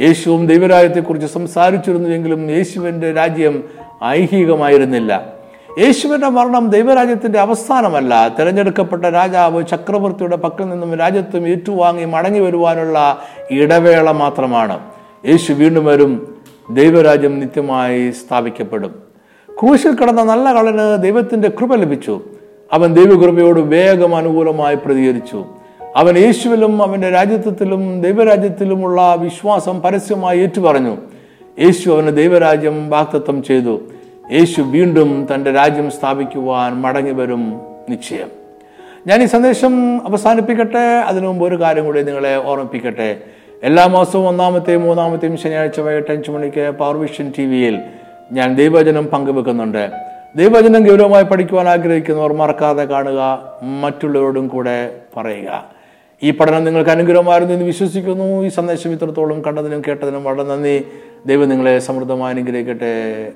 യേശുവും ദൈവരാജ്യത്തെക്കുറിച്ച് സംസാരിച്ചിരുന്നുവെങ്കിലും യേശുവിന്റെ രാജ്യം ഐഹികമായിരുന്നില്ല. യേശുവിന്റെ മരണം ദൈവരാജ്യത്തിന്റെ അവസാനമല്ല. തിരഞ്ഞെടുക്കപ്പെട്ട രാജാവ് ചക്രവർത്തിയുടെ പക്കൽ നിന്നും രാജ്യത്തും ഏറ്റുവാങ്ങി മടങ്ങി വരുവാനുള്ള ഇടവേള മാത്രമാണ്. യേശു വീണ്ടും വരും ദൈവരാജ്യം നിത്യമായി സ്ഥാപിക്കപ്പെടും. ക്രൂശിൽ കിടന്ന നല്ല കളന് ദൈവത്തിന്റെ കൃപ ലഭിച്ചു. അവൻ ദൈവകൃപയോട് വേഗം അനുകൂലമായി പ്രതികരിച്ചു. അവൻ യേശുവിലും അവന്റെ രാജ്യത്വത്തിലും ദൈവരാജ്യത്തിലുമുള്ള വിശ്വാസം പരസ്യമായി ഏറ്റുപറഞ്ഞു. യേശു അവന് ദൈവരാജ്യം വാക്തത്വം ചെയ്തു. യേശു വീണ്ടും തന്റെ രാജ്യം സ്ഥാപിക്കുവാൻ മടങ്ങി വരും നിശ്ചയം. ഞാൻ ഈ സന്ദേശം അവസാനിപ്പിക്കട്ടെ. അതിനു മുമ്പ് ഒരു കാര്യം കൂടി നിങ്ങളെ ഓർമ്മിപ്പിക്കട്ടെ. എല്ലാ മാസവും ഒന്നാമത്തെയും മൂന്നാമത്തെയും ശനിയാഴ്ച വൈകിട്ട് അഞ്ച് മണിക്ക് പവർ വിഷൻ ടി വിയിൽ ഞാൻ ദൈവചനം പങ്കുവെക്കുന്നുണ്ട്. ദൈവചനം ഗൗരവമായി പഠിക്കുവാൻ ആഗ്രഹിക്കുന്നവർ മറക്കാതെ കാണുക മറ്റുള്ളവരോടും കൂടെ പറയുക. ഈ പഠനം നിങ്ങൾക്ക് അനുഗ്രഹമായിരുന്നു എന്ന് വിശ്വസിക്കുന്നു. ഈ സന്ദേശം ഇത്രത്തോളം കണ്ടതിനും കേട്ടതിനും വളരെ നന്ദി. ദൈവം നിങ്ങളെ സമൃദ്ധമായി അനുഗ്രഹിക്കട്ടെ.